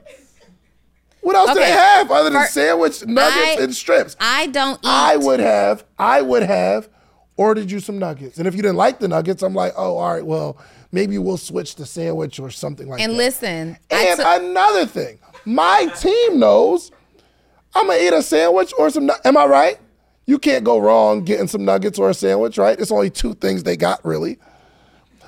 What else do they have other than For- sandwich, nuggets, I- and strips? I don't eat. I would have, I would have ordered you some nuggets. And if you didn't like the nuggets, I'm like, oh, all right, well, maybe we'll switch the sandwich or something like that. and that. listen, I And took- another thing, my team knows I'm gonna eat a sandwich or some. Am I right? You can't go wrong getting some nuggets or a sandwich, right? It's only two things they got really.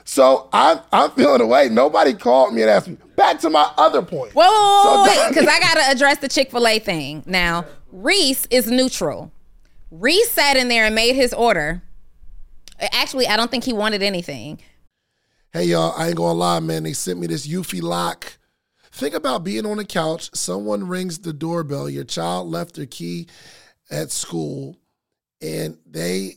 So I'm I'm feeling away. Nobody called me and asked me. Back to my other point. Whoa, whoa, So whoa, wait, because I gotta address the Chick Fil A thing. Now, Reese is neutral. Reese sat in there and made his order. Actually, I don't think he wanted anything. Hey y'all, I ain't gonna lie, man. They sent me this Eufy lock. Think about being on the couch, someone rings the doorbell, your child left their key at school, and they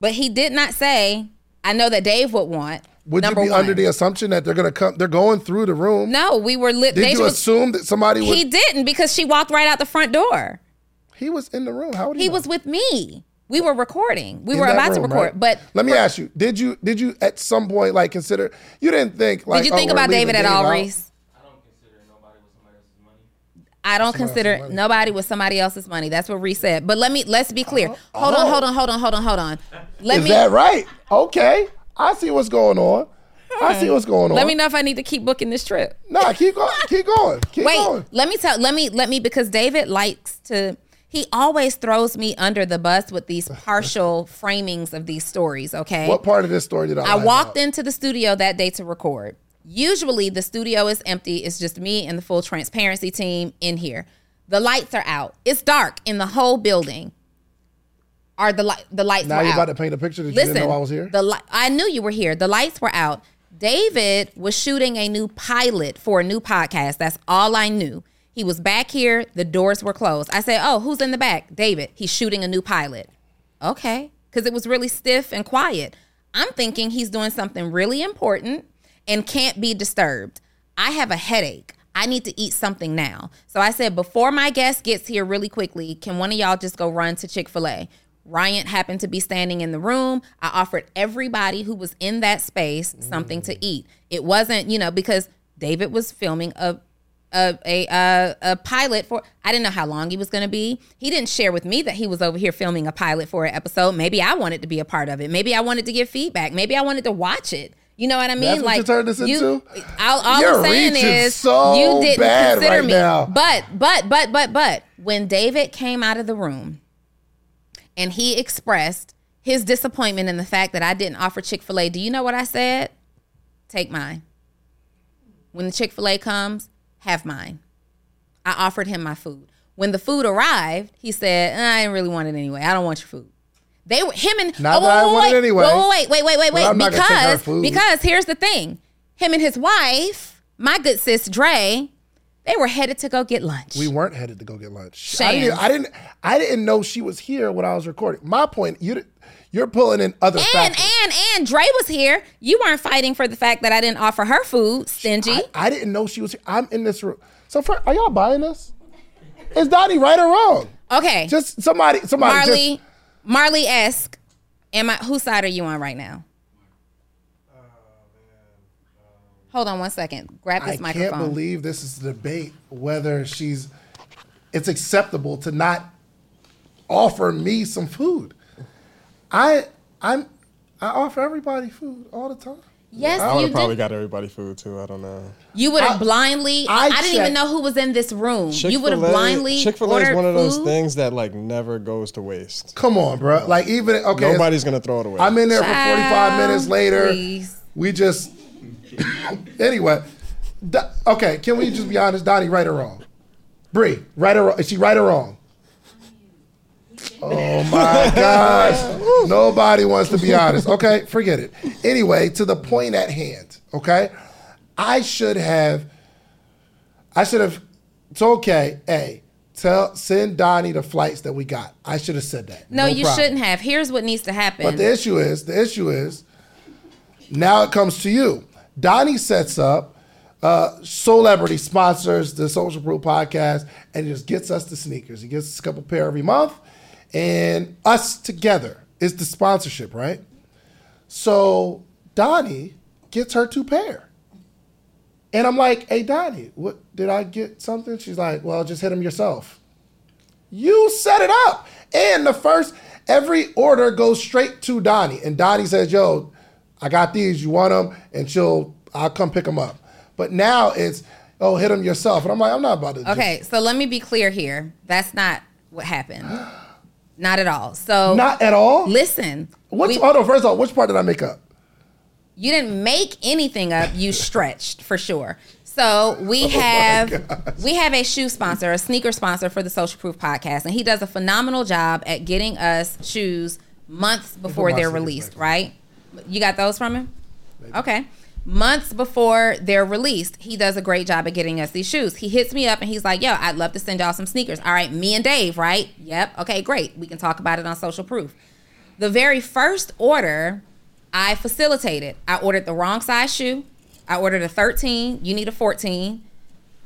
But he did not say, I know that Dave would want. Would number you be one. under the assumption that they're gonna come? They're going through the room. No, we were lit. Did you was, assume that somebody would? he didn't because she walked right out the front door. He was in the room. How would he? He know? was with me. We were recording. We In were about to record. right? But let me ask you: Did you did you at some point like consider? You didn't think like? did you oh, think we're about David at all, out? Reese? I don't consider nobody with somebody else's money. I don't consider nobody with somebody else's money. That's what Reese said. But let me let's be clear. Oh. Hold on, oh. hold on, hold on, hold on, hold on. Let Is me that right? Okay, I see what's going on. I see hmm. what's going on. let me know if I need to keep booking this trip. Nah, keep going. Keep going. Keep Wait, going. let me tell let me let me because David likes to he always throws me under the bus with these partial framings of these stories, okay? What part of this story did I? I walked out? into the studio that day to record. Usually the studio is empty. It's just me and the full transparency team in here. The lights are out. It's dark in the whole building. Are the light the lights Now you're out. about to paint a picture that you Listen, didn't know I was here. The li- I knew you were here. The lights were out. David was shooting a new pilot for a new podcast. That's all I knew. He was back here. The doors were closed. I said, "Oh, who's in the back?" David. He's shooting a new pilot. Okay, because it was really stiff and quiet. I'm thinking he's doing something really important and can't be disturbed. I have a headache. I need to eat something now. So I said, before my guest gets here really quickly, can one of y'all just go run to Chick fil A? Ryan happened to be standing in the room. I offered everybody who was in that space something to eat. It wasn't, you know, because David was filming a a a, a, a pilot for I didn't know how long he was going to be. He didn't share with me that he was over here filming a pilot for an episode. Maybe I wanted to be a part of it. Maybe I wanted to give feedback. Maybe I wanted to watch it. You know what I mean? That's what like you turned this into? All, all You're I'm saying reaching is so you didn't consider right me. now. But but but but but when David came out of the room and he expressed his disappointment in the fact that I didn't offer Chick Fil A, do you know what I said? Take mine. When the Chick Fil A comes, have mine. I offered him my food. When the food arrived, he said, uh, "I didn't really want it anyway. I don't want your food." They were him and Not oh, that I wait, it wait, anyway. Wait, wait, wait, wait, wait. I'm not take her Because because here's the thing, him and his wife, my good sis Dre, they were headed to go get lunch. We weren't headed to go get lunch. I didn't, I didn't. I didn't know she was here when I was recording. My point. You. You're pulling in other and factors. and and Dre was here. You weren't fighting for the fact that I didn't offer her food, stingy. I, I didn't know she was here. I'm in this room. So, for, are y'all buying this? Is Donni right or wrong? okay, Just somebody. Somebody. Marley, Just, Marley esque. Am I? Whose side are you on right now? Hold on one second. Grab I this microphone. I can't believe this is a debate whether she's. It's acceptable to not offer me some food. I I'm I offer everybody food all the time. Yes, I would you have probably did. got everybody food too. I don't know. You would have blindly. I I, didn't even know who was in this room. you would have blindly Chick-fil-A is ordered one of those food? things that like never goes to waste. Come on, bro. Like even okay. Nobody's gonna throw it away. I'm in there for 45 Child, minutes later. please. We just anyway. Do- okay, can we just be honest, Donni? Right or wrong? Bree, right or wrong? Is she right or wrong? Oh my gosh. Nobody wants to be honest. Okay, forget it. Anyway, to the point at hand, okay? I should have I should have told okay, hey, tell send Donni the flights that we got. I should have said that. No, you problem. shouldn't have. Here's what needs to happen. But the issue is, the issue is, now it comes to you. Donni sets up uh, celebrity sponsors the Social Proof podcast, and just gets us the sneakers. He gets us a couple pair every month, and us together is the sponsorship, right? So Donni gets her two pair. And I'm like, hey Donni, what did I get something? She's like, well, just hit them yourself. You set it up. And the first, every order goes straight to Donni. And Donni says, yo, I got these. You want them? And she'll, I'll come pick them up. But now it's, oh, hit them yourself. And I'm like, I'm not about to. just- okay, so let me be clear here. That's not what happened. Not at all. So not at all? listen. Which, we- hold first of all, which part did I make up? you didn't make anything up. You stretched for sure. So we Oh have we have a shoe sponsor, a sneaker sponsor for the Social Proof podcast, and he does a phenomenal job at getting us shoes months before they're released. Right? You got those from him? Okay. Months before they're released, he does a great job at getting us these shoes. He hits me up and he's like, Yo, I'd love to send y'all some sneakers. All right, me and Dave, right? Yep. Okay, great. We can talk about it on social proof. The very first order I facilitated, I ordered the wrong size shoe. I ordered a 13. You need a 14.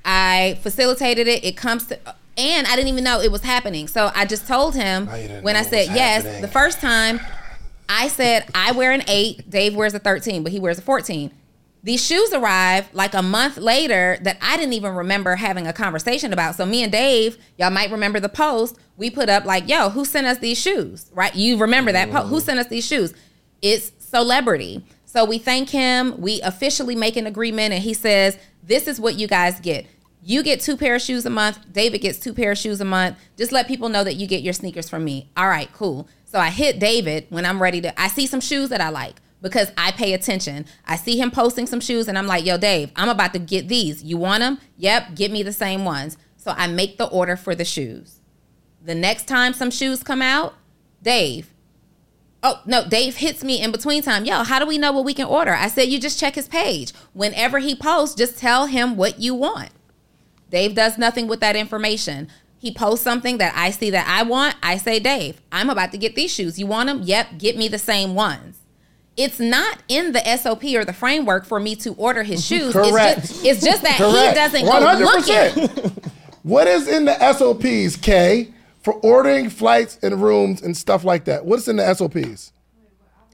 I facilitated it. It comes to, and I didn't even know it was happening. So I just told him Now when I said yes, happening. the first time I said I wear an eight, Dave wears a 13, but he wears a 14. These shoes arrive like a month later that I didn't even remember having a conversation about. So me and Dave, y'all might remember the post we put up like, "Yo, who sent us these shoes?" Right? You remember that post? Who mm. sent us these shoes? It's celebrity. So we thank him. We officially make an agreement, and he says, "This is what you guys get." You get two pair of shoes a month. David gets two pair of shoes a month. Just let people know that you get your sneakers from me. All right, cool. So I hit David when I'm ready to. I see some shoes that I like because I pay attention. I see him posting some shoes and I'm like, yo, Dave, I'm about to get these. You want them? Yep, get me the same ones. So I make the order for the shoes. The next time some shoes come out, Dave, Oh, no, Dave hits me in between time. Yo, how do we know what we can order? I said, you just check his page. Whenever he posts, just tell him what you want. Dave does nothing with that information. He posts something that I see that I want. I say, Dave, I'm about to get these shoes. You want them? Yep, get me the same ones. It's not in the SOP or the framework for me to order his shoes. Correct. It's just, it's just that Correct. he doesn't go looking. 100%. what is in the SOPs, Kay, for ordering flights and rooms and stuff like that? What's in the SOPs?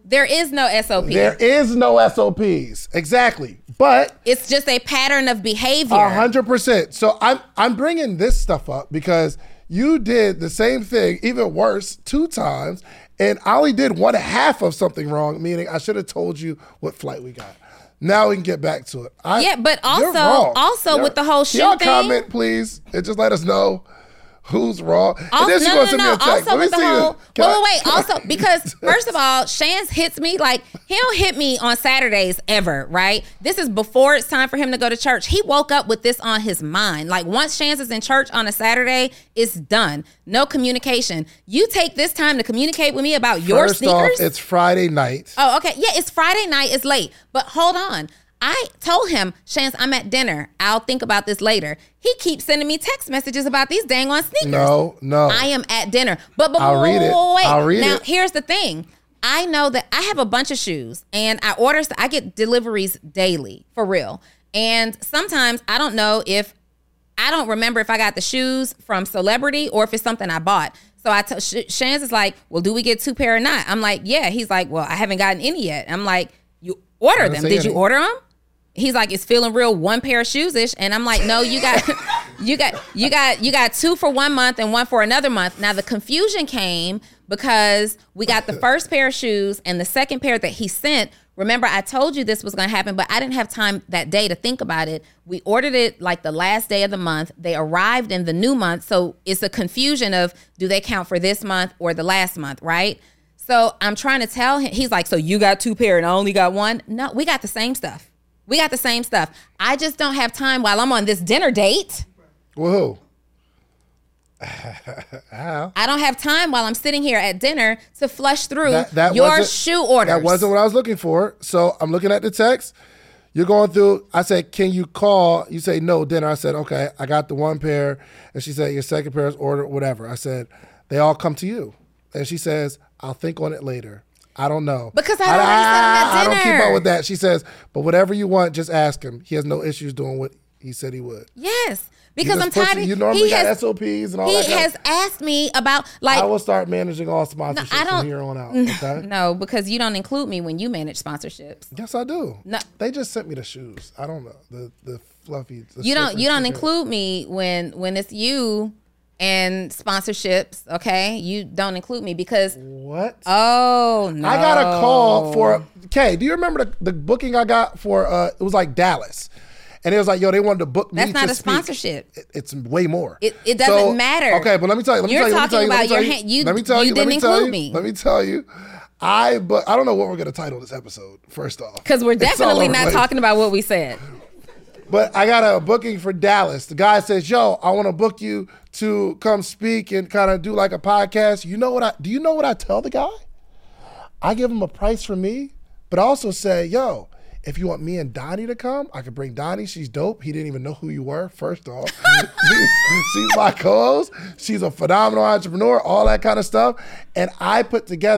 There is no SOP. There is no SOPs. Exactly. But it's just a pattern of behavior. Hundred percent. So I'm I'm bringing this stuff up because you did the same thing, even worse, two times, and I only did one half of something wrong. Meaning, I should have told you what flight we got. Now we can get back to it. I, Yeah, but also- also You're- with the whole Can y'all thing- comment, please, and just let us know who's wrong. and Also, then she no, gonna no, no. a text. Also Let me with the see whole wait, wait, wait. Also because first of all, Shans hits me like he don't hit me on Saturdays ever, right? This is before it's time for him to go to church. He woke up with this on his mind. Like once Shans is in church on a Saturday, it's done. No communication. You take this time to communicate with me about your First off, sneakers. it's Friday night. Oh, okay. Yeah, it's Friday night. It's late. But hold on. I told him, Shans, I'm at dinner. I'll think about this later. He keeps sending me text messages about these dang on sneakers. No, no. I am at dinner. But, but I'll read it. wait. I'll read now, it. here's the thing. I know that I have a bunch of shoes and I order, I get deliveries daily for real. And sometimes I don't know if I don't remember if I got the shoes from celebrity or if it's something I bought. So I tell Shans is like, well, do we get two pair or not? I'm like, yeah. He's like, well, I haven't gotten any yet. I'm like, you order them. Did you order them? He's like, it's feeling real one pair of shoes ish. And I'm like, no, you got, you got, you got, you got two for one month and one for another month. Now the confusion came because we got the first pair of shoes and the second pair that he sent. Remember, I told you this was going to happen, but I didn't have time that day to think about it. We ordered it like the last day of the month. They arrived in the new month. So it's a confusion of do they count for this month or the last month, right? So I'm trying to tell him, he's like, So you got two pair and I only got one? No, we got the same stuff. We got the same stuff. I just don't have time while I'm on this dinner date. Well, who? How? I don't have time while I'm sitting here at dinner to flush through That- that your shoe orders. That wasn't what I was looking for. So I'm looking at the text. You're going through. I said, "Can you call?" You say, "No, dinner." I said, "Okay, I got the one pair," and she said, "Your second pair is ordered, whatever." I said, "They all come to you," and she says, "I'll think on it later." I don't know Because I ah, said them at I don't keep up with that. She says, "But whatever you want, just ask him. He has no issues doing what he said he would." Yes, because I'm tired. of- You normally he got has, SOPs and all he that of- has asked me about like I will start managing all sponsorships I don't- from here on out. Okay. no because you don't include me when you manage sponsorships. Yes, I do. No. They just sent me the shoes. I don't know the the fluffy. The You don't you don't include me when when it's you and sponsorships. Okay, you don't include me because what? oh no, I got a call for. Okay, do you remember the, the booking I got for? uh It was like Dallas, and it was like, yo, they wanted to book me. That's not a speak. sponsorship. It- it's way more. It- it doesn't matter. Okay, but let me tell you. Let me You're tell you. let me tell talking you, about your hand- you- Let me tell you you. let me didn't tell include you, me. Let me tell you. I but I don't know what we're gonna title this episode. First off, because we're definitely not place. talking about what we said. But I got a booking for Dallas. The guy says, "Yo, I want to book you to come speak and kind of do like a podcast." You know what I do? You know what I tell the guy? I give him a price for me, but I also say, "Yo, if you want me and Donni to come, I could bring Donni. She's dope. He didn't even know who you were. First off, she's my co-host. She's a phenomenal entrepreneur. All that kind of stuff, and I put together."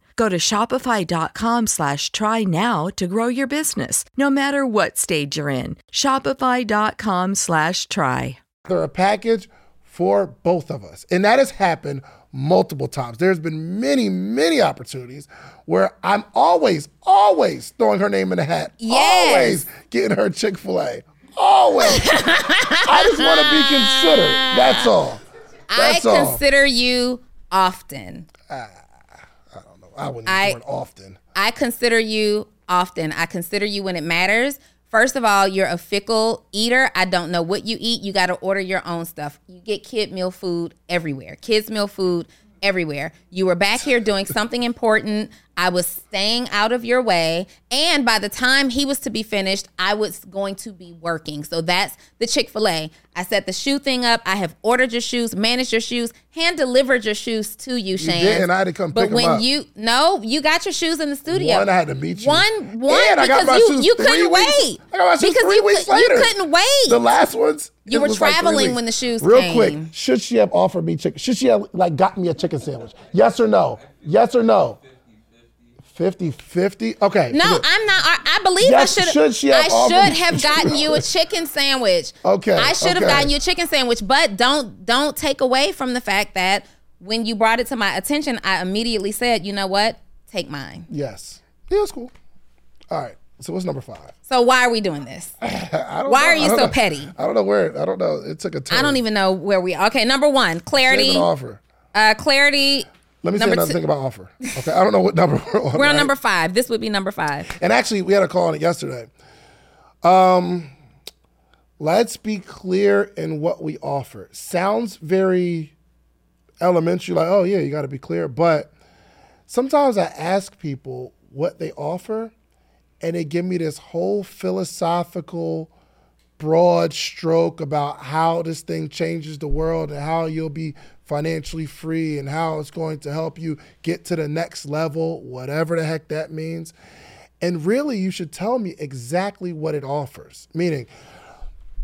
Go to shopify.com slash try now to grow your business, no matter what stage you're in. Shopify.com slash try. a package for both of us. And that has happened multiple times. There's been many, many opportunities where I'm always, always throwing her name in the hat. Yes. Always getting her Chick fil A. Always. I just want to be considered. That's all. That's I all. consider you often. Ah. I wouldn't I- often. I consider you often. I consider you when it matters. First of all, you're a fickle eater. I don't know what you eat. You got to order your own stuff. You get kid meal food everywhere, kids meal food everywhere. You were back here doing something important. I was staying out of your way. And by the time he was to be finished, I was going to be working. So that's the Chick fil A. I set the shoe thing up. I have ordered your shoes, managed your shoes, hand delivered your shoes to you, Shane. did, and I had to come But pick 'em when up. you, no, you got your shoes in the studio. One, I had to meet you. One, one, And I got because my you, you couldn't weeks- wait. I got my shoes because three you, weeks could- you couldn't wait. The last ones. You were was like traveling when the shoes came. Real came. quick, should she have offered me chicken? Should she have like got me a chicken sandwich? Yes or no? Yes or no? 50 50? Okay. no, look. I'm not. I, I believe Yes, I should. should she have I should have gotten you a chicken sandwich. Okay, I should have gotten you a chicken sandwich, but don't don't take away from the fact that when you brought it to my attention, I immediately said, you know what, take mine. Yes. Yeah, it's cool. All right. So what's number five? So why are we doing this? I don't Why know. are you so know. petty? I don't know where. I don't know. It took a turn. I don't even know where we. Okay, number one, clarity. an offer. Uh, clarity. Let me say Number another two- thing about offer. Okay. I don't know what number we're on. We're on right? number five. This would be number five. And actually, we had a call on it yesterday. Um, let's be clear in what we offer. Sounds very elementary, like, oh yeah, you got to be clear. But sometimes I ask people what they offer, and they give me this whole philosophical broad stroke about how this thing changes the world and how you'll be financially free and how it's going to help you get to the next level, whatever the heck that means. And really, you should tell me exactly what it offers. Meaning,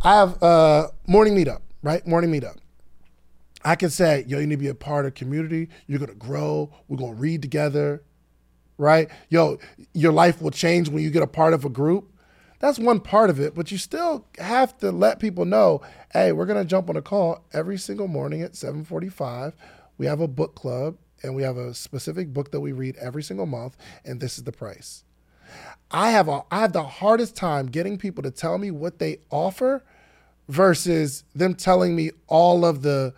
I have a morning meetup, right? Morning meetup. I can say, yo, you need to be a part of community. You're gonna grow. We're gonna read together, right? Yo, your life will change when you get a part of a group. That's one part of it, but you still have to let people know, hey, we're gonna jump on a call every single morning at 7:45. We have a book club and we have a specific book that we read every single month, and this is the price. I have a I have the hardest time getting people to tell me what they offer versus them telling me all of the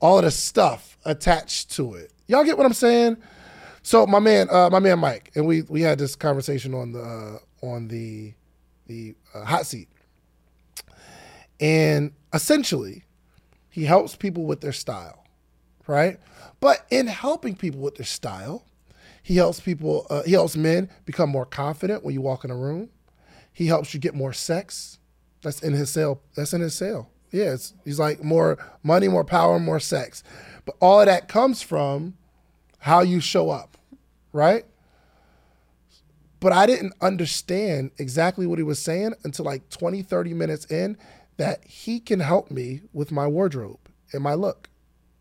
all of the stuff attached to it. Y'all get what I'm saying? So my man, uh, my man Mike, and we we had this conversation on the uh, on the the uh, hot seat, and essentially, he helps people with their style, right? But in helping people with their style, he helps people. Uh, he helps men become more confident when you walk in a room. He helps you get more sex. That's in his sale. That's in his sale. Yeah, he's like more money, more power, more sex. But all of that comes from how you show up, right? But I didn't understand exactly what he was saying until like 20, 30 minutes in that he can help me with my wardrobe and my look.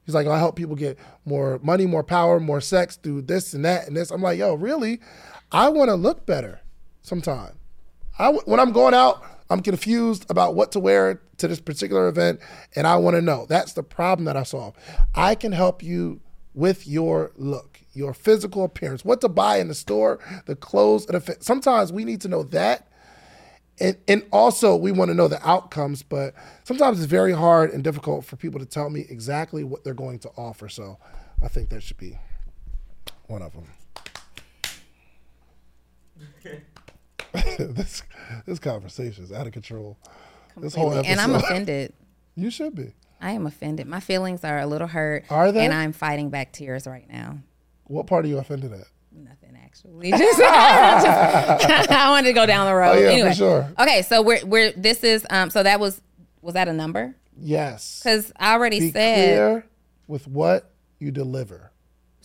He's like, I help people get more money, more power, more sex through this and that and this. I'm like, yo, really? I want to look better sometime. I, when I'm going out, I'm confused about what to wear to this particular event, and I want to know. That's the problem that I solve. I can help you with your look, your physical appearance, what to buy in the store, the clothes, and the fit. Sometimes we need to know that. And, and also, we want to know the outcomes, but sometimes it's very hard and difficult for people to tell me exactly what they're going to offer. So I think that should be one of them. this this conversation is out of control. This whole episode. and I'm offended. You should be. I am offended. My feelings are a little hurt. Are they? And I'm fighting back tears right now. What part are you offended at? Nothing actually. Just, just- I wanted to go down the road. Oh, yeah, for anyway. sure. Okay, so we're we're this is um so that was was that a number? Yes. Because I already Be said clear with what you deliver.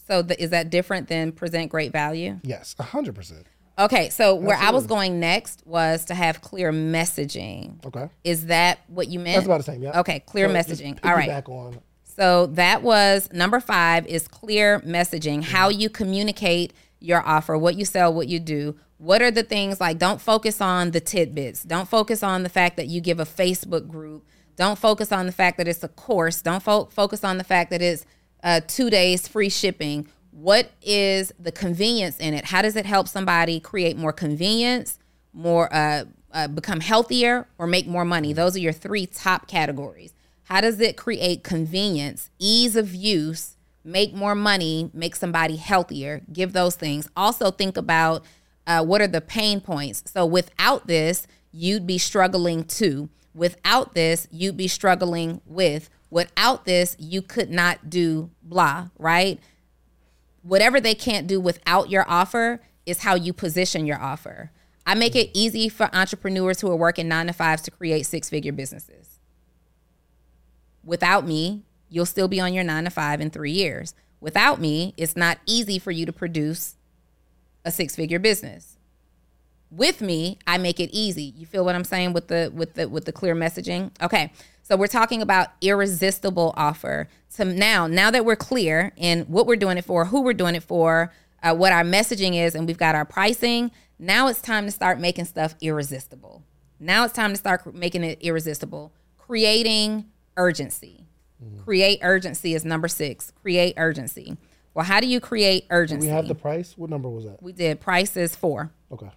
so. The, is that different than present great value? Yes, hundred percent. Okay, so where I was going next was to have clear messaging. Okay. Is that what you meant? That's about the same. Yeah. Okay, clear So messaging. All right. piggyback on. So that was number five is clear messaging, how you communicate your offer, what you sell, what you do. What are the things like don't focus on the tidbits. Don't focus on the fact that you give a Facebook group. Don't focus on the fact that it's a course. Don't fo- focus on the fact that it's uh, two days free shipping. What is the convenience in it? How does it help somebody create more convenience, more uh, uh, become healthier, or make more money? Those are your three top categories. How does it create convenience, ease of use, make more money, make somebody healthier? Give those things. Also, think about uh, what are the pain points. So, without this, you'd be struggling too. Without this, you'd be struggling with. Without this, you could not do blah, right? Whatever they can't do without your offer is how you position your offer. I make it easy for entrepreneurs who are working nine to fives to create six figure businesses without me, you'll still be on your nine to five in three years. Without me, it's not easy for you to produce a six figure business. With me, I make it easy. You feel what I'm saying with the with the with the clear messaging? Okay. So we're talking about irresistible offer. So now, now that we're clear in what we're doing it for, who we're doing it for, uh, what our messaging is, and we've got our pricing, now it's time to start making stuff irresistible. Now it's time to start making it irresistible. Creating urgency. Mm. Create urgency is number six. Create urgency. Well, how do you create urgency? We have the price. What number was that? we did price is four. Okay.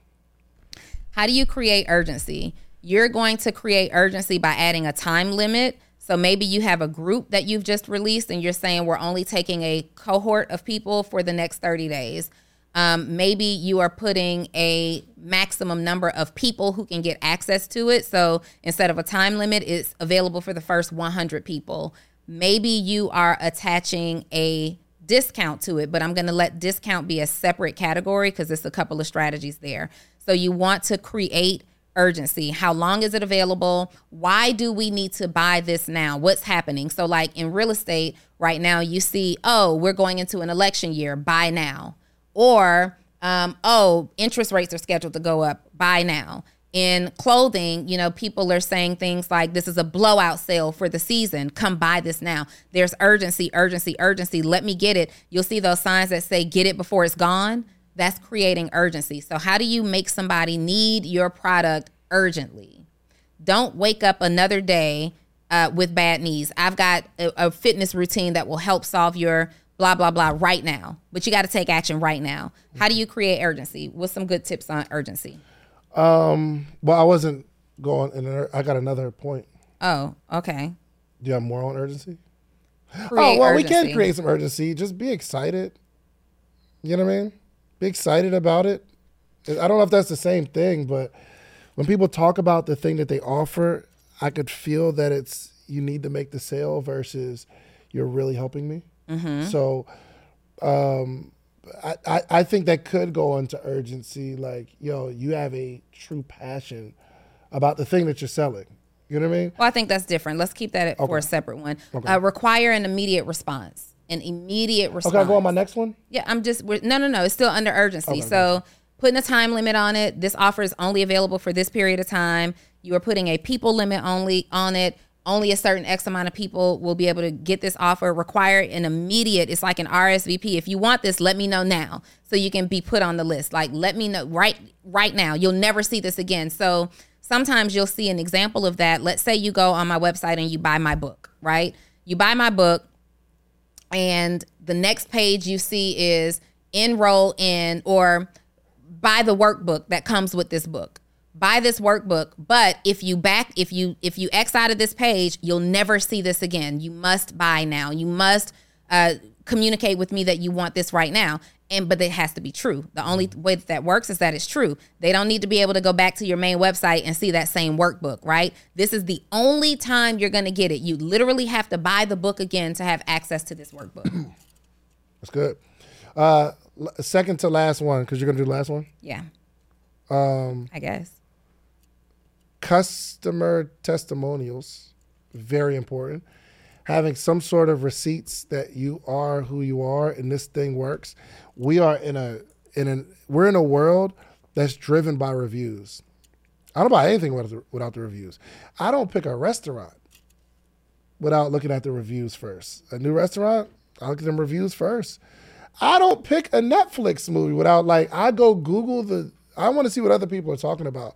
How do you create urgency? You're going to create urgency by adding a time limit. So maybe you have a group that you've just released and you're saying we're only taking a cohort of people for the next 30 days. Um, maybe you are putting a maximum number of people who can get access to it. So instead of a time limit, it's available for the first 100 people. Maybe you are attaching a discount to it, but I'm going to let discount be a separate category because it's a couple of strategies there. So you want to create urgency. How long is it available? Why do we need to buy this now? What's happening? So, like in real estate right now, you see, oh, we're going into an election year, buy now. Or, um, oh, interest rates are scheduled to go up, buy now. In clothing, you know, people are saying things like, this is a blowout sale for the season. Come buy this now. There's urgency, urgency, urgency. Let me get it. You'll see those signs that say, get it before it's gone that's creating urgency. So, how do you make somebody need your product urgently? Don't wake up another day uh, with bad knees. I've got a, a fitness routine that will help solve your blah, blah, blah right now, but you got to take action right now. How do you create urgency? What's some good tips on urgency? Um, well, I wasn't going, and I got another point. Oh, okay. Do you have more on urgency? Create oh well, we can create some urgency. Just be excited. You know what I mean? Be excited about it. I don't know if that's the same thing, but when people talk about the thing that they offer, I could feel that it's you need to make the sale versus you're really helping me. So, um, I, I I think that could go into urgency. Like, yo, you have a true passion about the thing that you're selling. You know what I mean? Well, I think that's different. Let's keep that for a separate one. Uh, require an immediate response. An immediate response. Okay, I'll go on my next one. Yeah, I'm just we're, no, no, no. It's still under urgency. so putting a time limit on it. This offer is only available for this period of time. You are putting a people limit only on it. Only a certain X amount of people will be able to get this offer. Require an immediate. It's like an RSVP. If you want this, let me know now, so you can be put on the list. Like let me know right right now. You'll never see this again. So sometimes you'll see an example of that. Let's say you go on my website and you buy my book. Right? You buy my book and the next page you see is enroll in or buy the workbook that comes with this book buy this workbook but if you back if you if you x out of this page you'll never see this again. You must buy now. You must uh, communicate with me that you want this right now. And but it has to be true. The only way that that works is that it's true. They don't need to be able to go back to your main website and see that same workbook right? This is the only time you're going to get it. You literally have to buy the book again to have access to this workbook. That's good. Uh, second to last one, because you're gonna do the last one. yeah. Um i guess Customer testimonials, very important. Having some sort of receipts that you are who you are and this thing works. We are in a in an we're in a world that's driven by reviews. I don't buy anything without the, without the reviews. I don't pick a restaurant without looking at the reviews first. A new restaurant, I look at them reviews first. I don't pick a Netflix movie without like I go Google the I want to see what other people are talking about.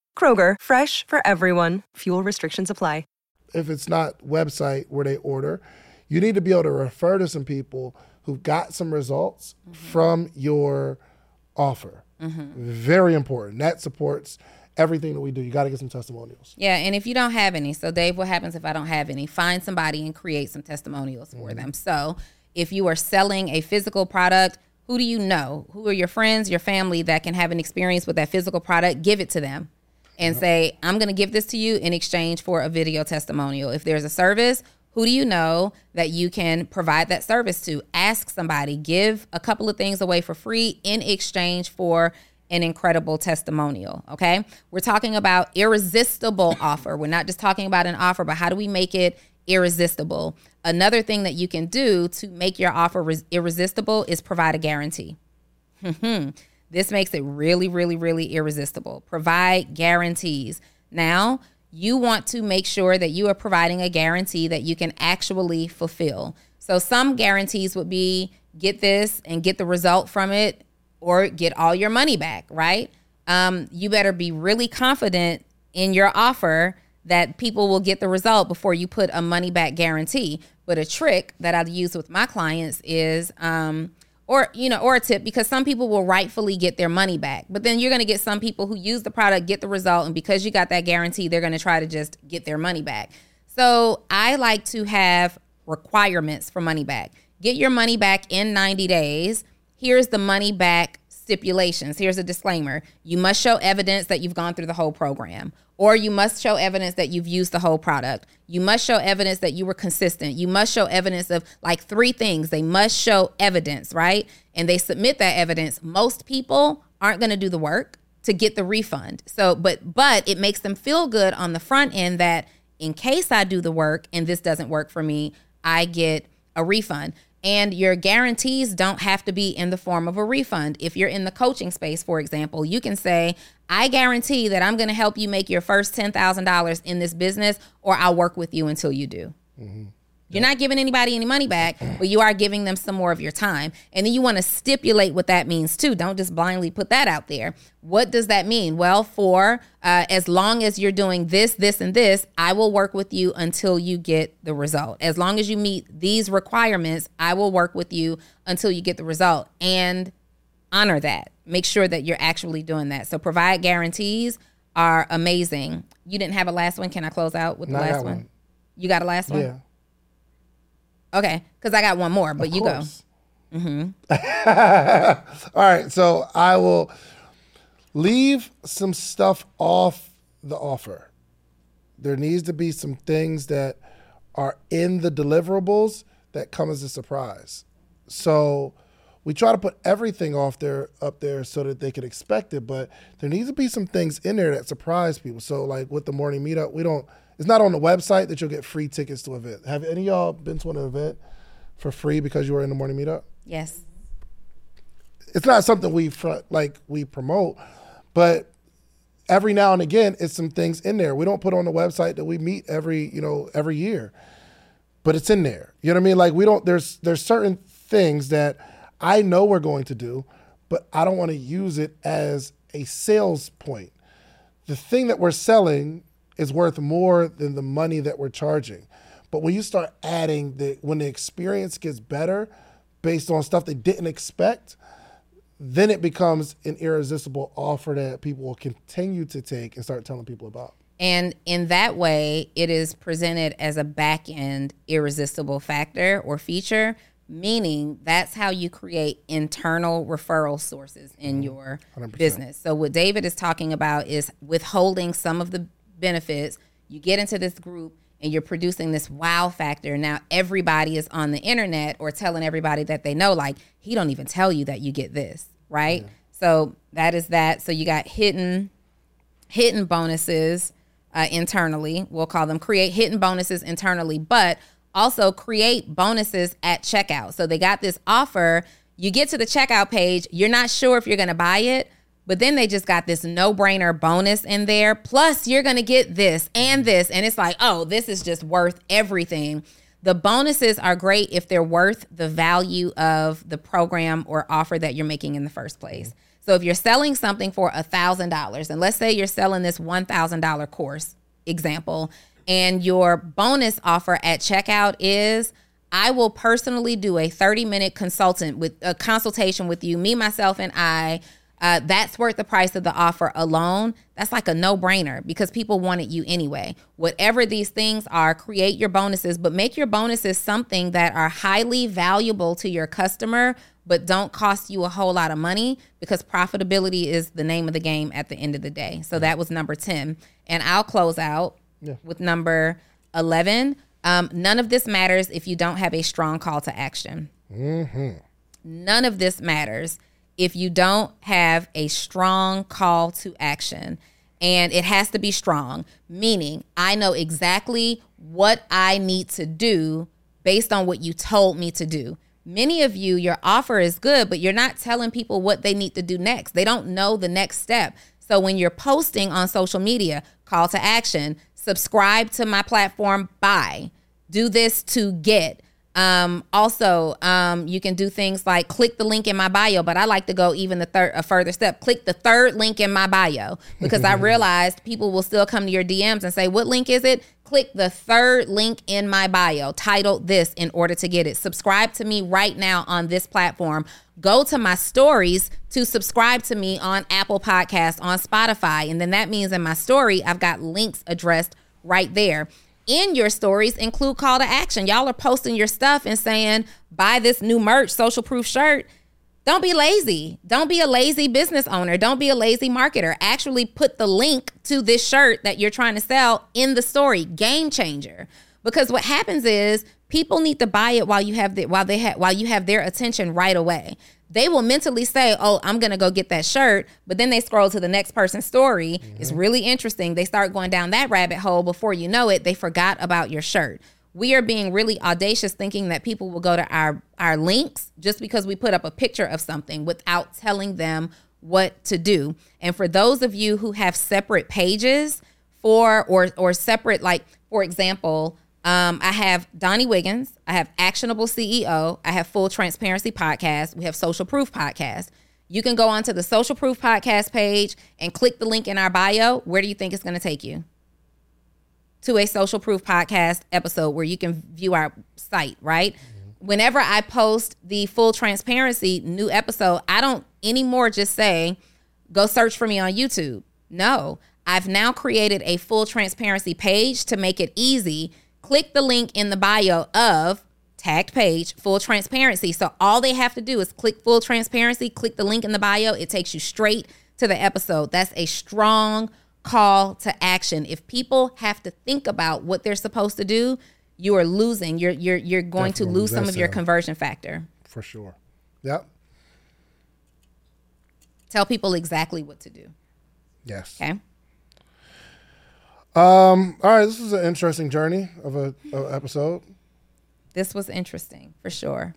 Kroger, fresh for everyone. Fuel restrictions apply. if it's not website where they order, you need to be able to refer to some people who've got some results mm-hmm. from your offer. Mm-hmm. Very important. That supports everything that we do. You got to get some testimonials. Yeah, and if you don't have any, so Dave, what happens if I don't have any? Find somebody and create some testimonials for mm-hmm. them. So if you are selling a physical product, who do you know? Who are your friends, your family that can have an experience with that physical product? Give it to them and say, I'm going to give this to you in exchange for a video testimonial. If there's a service, who do you know that you can provide that service to? Ask somebody, give a couple of things away for free in exchange for an incredible testimonial. Okay. We're talking about irresistible offer. We're not just talking about an offer, but how do we make it irresistible? Another thing that you can do to make your offer res- irresistible is provide a guarantee. Hmm. This makes it really, really, really irresistible. Provide guarantees. Now, you want to make sure that you are providing a guarantee that you can actually fulfill. So, some guarantees would be get this and get the result from it or get all your money back, right? Um, you better be really confident in your offer that people will get the result before you put a money back guarantee. But a trick that I use with my clients is, um, or you know or a tip because some people will rightfully get their money back. But then you're going to get some people who use the product get the result and because you got that guarantee they're going to try to just get their money back. So i like to have requirements for money back. Get your money back in 90 days. Here's the money back stipulations here's a disclaimer you must show evidence that you've gone through the whole program or you must show evidence that you've used the whole product. You must show evidence that you were consistent. You must show evidence of like three things. They must show evidence, right? And they submit that evidence. Most people aren't going to do the work to get the refund. So, but but it makes them feel good on the front end that in case I do the work and this doesn't work for me, I get a refund. And your guarantees don't have to be in the form of a refund. If you're in the coaching space, for example, you can say, I guarantee that I'm going to help you make your first $10,000 in this business, or I'll work with you until you do. Mm-hmm. You're not giving anybody any money back, but you are giving them some more of your time. And then you want to stipulate what that means too. Don't just blindly put that out there. What does that mean? Well, for uh, as long as you're doing this, this, and this, I will work with you until you get the result. As long as you meet these requirements, I will work with you until you get the result. And honor that. Make sure that you're actually doing that. So provide guarantees are amazing. You didn't have a last one. Can I close out with the No, I last one? one. You got a last one? Yeah. Okay, because I got one more, but you go. Mm-hmm. All right, so I will leave some stuff off the offer. There needs to be some things that are in the deliverables that come as a surprise. So we try to put everything off there up there so that they can expect it, but there needs to be some things in there that surprise people. So like with the morning meetup, we don't it's not on the website that you'll get free tickets to an event. Have any of y'all been to an event for free because you were in the morning meetup? Yes. it's not something we front like we promote, but every now and again, it's some things in there. We don't put on the website that we meet every you know every year, but it's in there. You know what I mean? Like we don't. There's there's certain things that I know we're going to do, but I don't want to use it as a sales point. The thing that we're selling is worth more than the money that we're charging. But when you start adding the when the experience gets better based on stuff they didn't expect, then it becomes an irresistible offer that people will continue to take and start telling people about. And in that way, it is presented as a back end irresistible factor or feature, meaning that's how you create internal referral sources in mm-hmm. your 100%. business. So, what David is talking about is withholding some of the benefits. You get into this group and you're producing this wow factor. Now, everybody is on the internet or telling everybody that they know, like, he don't even tell you that you get this, right? So, that is that. So, you got hidden hidden bonuses uh, internally. We'll call them create hidden bonuses internally, but also create bonuses at checkout. So they got this offer. You get to the checkout page, you're not sure if you're going to buy it, but then they just got this no brainer bonus in there. Plus, you're going to get this and this. And it's like, oh, this is just worth everything. The bonuses are great if they're worth the value of the program or offer that you're making in the first place. So if you're selling something for a thousand dollars, and let's say you're selling this one thousand dollar course example, and your bonus offer at checkout is I will personally do a 30 minute consultant with a consultation with you, me, myself, and I. Uh, that's worth the price of the offer alone. That's like a no brainer because people wanted you anyway. Whatever these things are, create your bonuses, but make your bonuses something that are highly valuable to your customer, but don't cost you a whole lot of money because profitability is the name of the game at the end of the day. So that was number 10. And I'll close out with number 11. Um, none of this matters if you don't have a strong call to action. None of this matters if you don't have a strong call to action. And it has to be strong, meaning I know exactly what I need to do based on what you told me to do. Many of you, your offer is good, but you're not telling people what they need to do next. They don't know the next step. So when you're posting on social media, call to action, subscribe to my platform, buy, do this to get. Um, also, um, you can do things like click the link in my bio, but I like to go even the third, a further step. Click the third link in my bio because I realized people will still come to your DMs and say, "What link is it?" Click the third link in my bio, titled this, in order to get it. Subscribe to me right now on this platform. Go to my stories to subscribe to me on Apple Podcasts, on Spotify, and then that means in my story, I've got links addressed right there in your stories include call to action. Y'all are posting your stuff and saying, buy this new merch, social proof shirt. Don't be lazy. Don't be a lazy business owner. Don't be a lazy marketer. Actually put the link to this shirt that you're trying to sell in the story. Game changer. Because what happens is people need to buy it while you have the, while they have while you have their attention right away they will mentally say, Oh, I'm to go get that shirt. But then they scroll to the next person's story. Mm-hmm. It's really interesting. They start going down that rabbit hole. Before you know it, they forgot about your shirt. We are being really audacious thinking that people will go to our, our links just because we put up a picture of something without telling them what to do. And for those of you who have separate pages for or or separate like for example, um, I have Donni Wiggins. I have Actionable CEO. I have Full Transparency Podcast. We have Social Proof Podcast. You can go onto the Social Proof Podcast page and click the link in our bio. Where do you think it's going to take you? To a Social Proof Podcast episode where you can view our site, right? Mm-hmm. Whenever I post the Full Transparency new episode, I don't anymore just say, go search for me on YouTube. No, I've now created a full transparency page to make it easy click the link in the bio of tagged page full transparency. So all they have to do is click full transparency click the link in the bio. It takes you straight to the episode. That's a strong call to action. If people have to think about what they're supposed to do you are losing. You're you're you're going Definitely to lose some of your conversion factor. For sure. Yep. Tell people exactly what to do. Yes. Okay um, all right, this is an interesting journey of a, of episode. This was interesting for sure.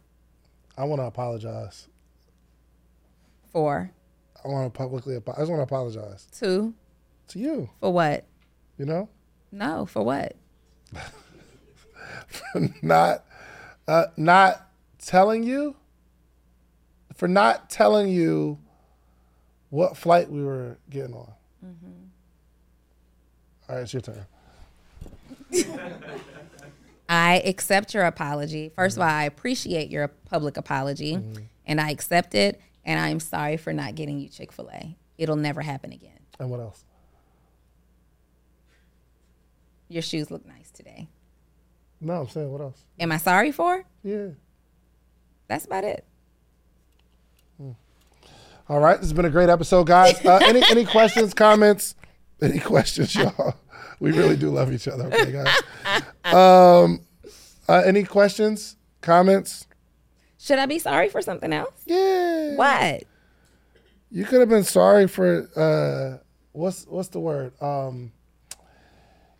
I want to apologize. For? I want to publicly. I just want to apologize. To? To you. For what? You know? No. For what? for not, uh, not telling you. For not telling you what flight we were getting on. Mm-hmm. All right, it's your turn. I accept your apology. 1st mm-hmm. of all, I appreciate your public apology mm-hmm. and I accept it. And I'm sorry for not getting you Chick fil A. It'll never happen again. And what else? Your shoes look nice today. No, I'm saying what else? Am I sorry for? Yeah. That's about it. Hmm. All right, this has been a great episode, guys. Uh, any any questions, comments? Any questions, y'all? we really do love each other. Okay, guys. Um, uh, any questions, comments? Should I be sorry for something else? Yeah. What? You could have been sorry for uh, what's what's the word? Um,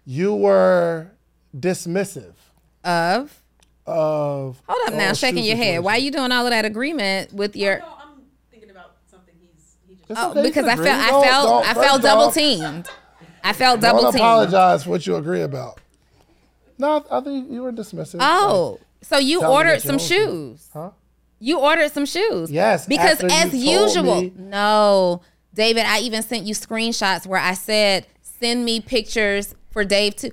you were dismissive of of. Hold up now, shaking your head. Why are you doing all of that agreement with your? Oh, okay, because I felt I felt I felt double teamed. I felt double teamed. I apologize for what you agree about. No, I think you were dismissive. Oh, so you ordered some shoes? Huh? You ordered some shoes? Yes. Because as usual, me. no, David. I even sent you screenshots where I said, "Send me pictures for Dave to."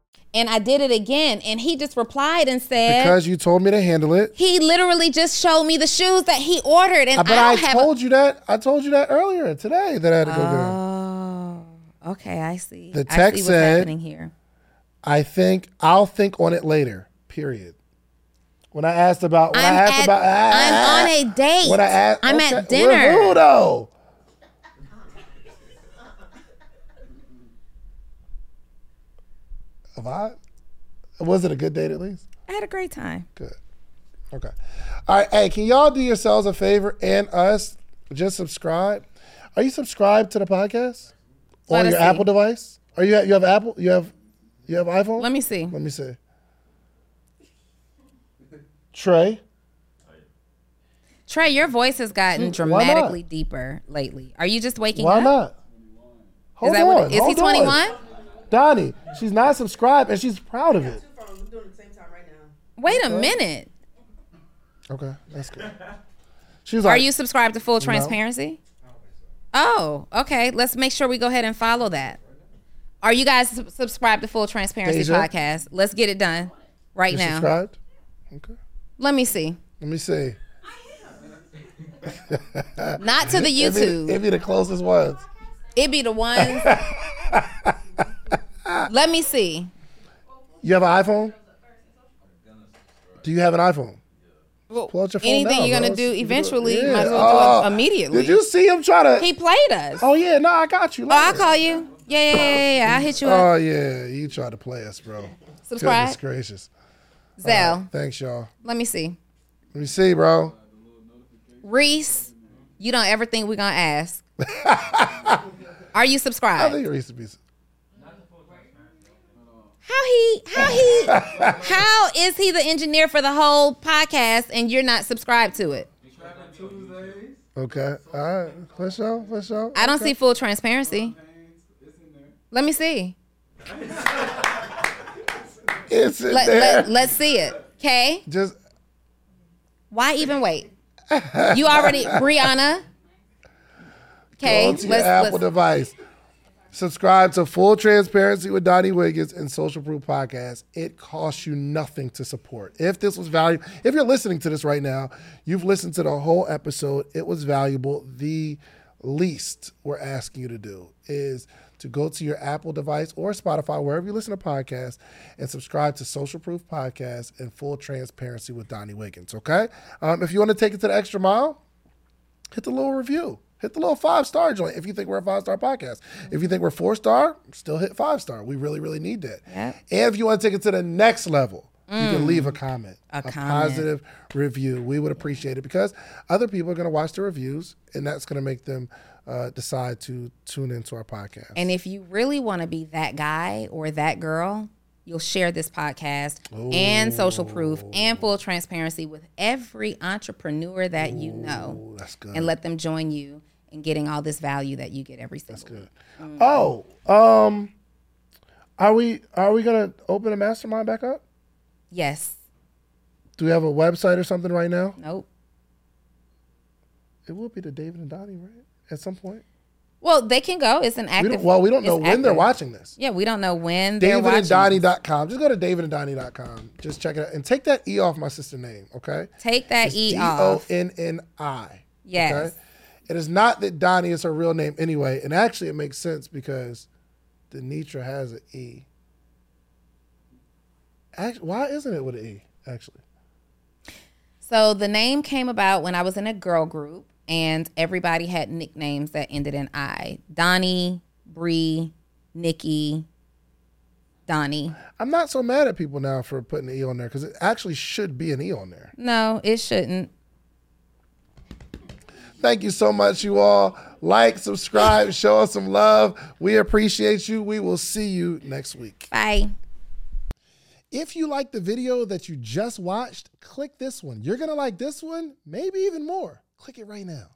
And I did it again, and he just replied and said, Because you told me to handle it. he literally just showed me the shoes that he ordered, and uh, but I I, have. a- told you that. I told you that earlier today that I had to go get it. oh, okay, I see. The text see what's said- happening here. I think I'll think on it later. Period. When I asked about, when I'm I asked at- about, I'm on a date. When I asked, I'm okay, at dinner. With Have I? Was it a good date at least? I had a great time. Good. Okay. All right. Hey, can y'all do yourselves a favor and us? Just subscribe. Are you subscribed to the podcast Let on your see. Apple device? Are you? You have Apple? You have? You have iPhone? Let me see. Let me see. Trey. Trey, your voice has gotten Why dramatically deeper lately. Are you just waking Why up? not? Hold that on. what is he 21? Donni, she's not subscribed and she's proud of it. Wait a minute. Okay, that's good. She was Are you subscribed to full No. transparency? Oh, okay. Let's make sure we go ahead and follow that. Are you guys sub- subscribed to full transparency Deja? podcast? Let's get it done right you now. subscribed? Okay. Let me see. Let me see. Not to the It'd be- YouTube. It'd be the closest ones. It be the ones. Let me see. You have an iPhone? Do you have an iPhone? Well, your phone anything you're gonna do You can it. eventually, Yeah. might as well do it ah, immediately. Did you see him try to? He played us. oh yeah, no, I got you. Oh, I'll later. call you. Yeah, yeah, yeah, yeah, yeah. I'll hit you up. Oh yeah, you tried to play us, bro. Subscribe. Goodness gracious. Zell. Right, thanks, y'all. Let me see. Let me see, bro. Reese, you don't ever think we're gonna ask. Are you subscribed? I think used to be. How he how he how is he the engineer for the whole podcast and you're not subscribed to it? Okay. All right. For sure. For sure. I don't Okay. see full transparency. Let me see. It's in Let, there. let, let's see it. Okay? Just Why even wait? You already Brianna. Okay, go onto your Apple let's device. Subscribe to Full Transparency with Donni Wiggins and Social Proof Podcast. It costs you nothing to support. If this was valuable, if you're listening to this right now, you've listened to the whole episode, it was valuable. The least we're asking you to do is to go to your Apple device or Spotify, wherever you listen to podcasts, and subscribe to Social Proof Podcast and Full Transparency with Donni Wiggins. Okay? Um, if you want to take it to the extra mile, hit the little review. Hit the little five star joint if you think we're a five star podcast. If you think we're four star, still hit five star. We really, really need that. Yep. And if you want to take it to the next level, you can Mm. leave a comment, A comment. positive review. We would appreciate it because other people are going to watch the reviews, and that's going to make them uh, decide to tune into our podcast. And if you really want to be that guy or that girl, you'll share this podcast and social proof and full transparency with every entrepreneur that you know. That's good. And let them join you in getting all this value that you get every single That's good. week. Oh, um, are we are we gonna open a mastermind back up? Yes. Do we have a website or something right now? Nope. It will be the David and Donni, right? At some point. Well, they can go. It's an We active. don't, well, we don't know it's when they're watching this. Yeah, we don't know when they're watching. DavidandDonni.com. Just go to DavidandDonni.com. Just check it out. And take that E off my sister's name, okay? Take that It's E off. D-O-N-N-I. Yes. Okay? It is not that Donni is her real name anyway. And actually, it makes sense because Denitra has an E. Act- why isn't it with an E? Actually, So the name came about when I was in a girl group, and everybody had nicknames that ended in I. Donni, Bree, Nikki, Donnie. I'm not so mad at people now for putting an E on there because it actually should be an E on there. No, it shouldn't. Thank you so much, you all. Like, subscribe, show us some love. We appreciate you. We will see you next week. Bye. If you like the video that you just watched, click this one. You're going to like this one, maybe even more. Click it right now.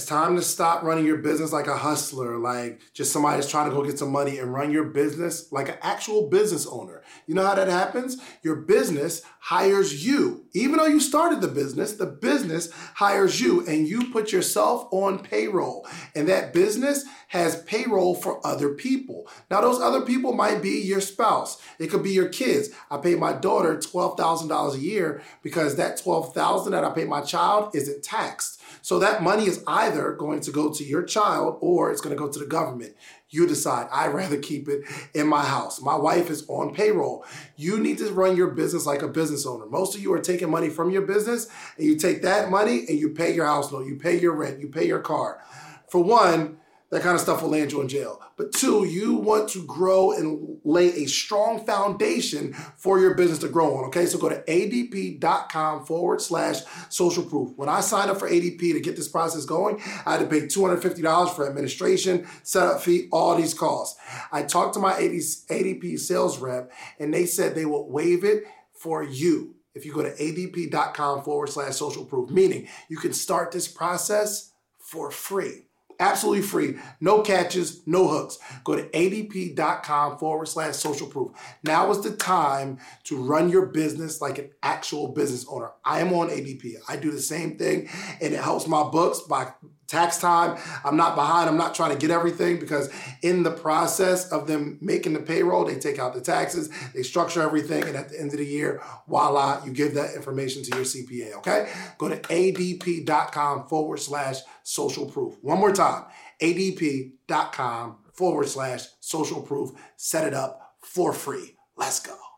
It's time to stop running your business like a hustler, like just somebody that's trying to go get some money and run your business like an actual business owner. You know how that happens? Your business hires you. Even though you started the business, the business hires you and you put yourself on payroll. And that business has payroll for other people. Now, those other people might be your spouse. It could be your kids. I pay my daughter $12,000 a year because that 12,000 that I pay my child isn't taxed. So that money is either going to go to your child or it's going to go to the government. You decide. I'd rather keep it in my house. My wife is on payroll. You need to run your business like a business owner. Most of you are taking money from your business and you take that money and you pay your house loan, you pay your rent, you pay your car. For one, that kind of stuff will land you in jail. But two, you want to grow and lay a strong foundation for your business to grow on. Okay, so go to adp.com forward slash social proof. When I signed up for ADP to get this process going, I had to pay $250 for administration, setup fee, all these costs. I talked to my ADP sales rep and they said they will waive it for you if you go to adp.com forward slash social proof, meaning you can start this process for free. Absolutely free. No catches, no hooks. Go to adp.com forward slash social proof. Now is the time to run your business like an actual business owner. I am on ADP. I do the same thing and it helps my books by tax time. I'm not behind. I'm not trying to get everything because in the process of them making the payroll, they take out the taxes, they structure everything, and at the end of the year, voila, you give that information to your CPA. Okay? Go to adp.com forward slash social proof. One more time, adp.com forward slash social proof. Set it up for free. Let's go.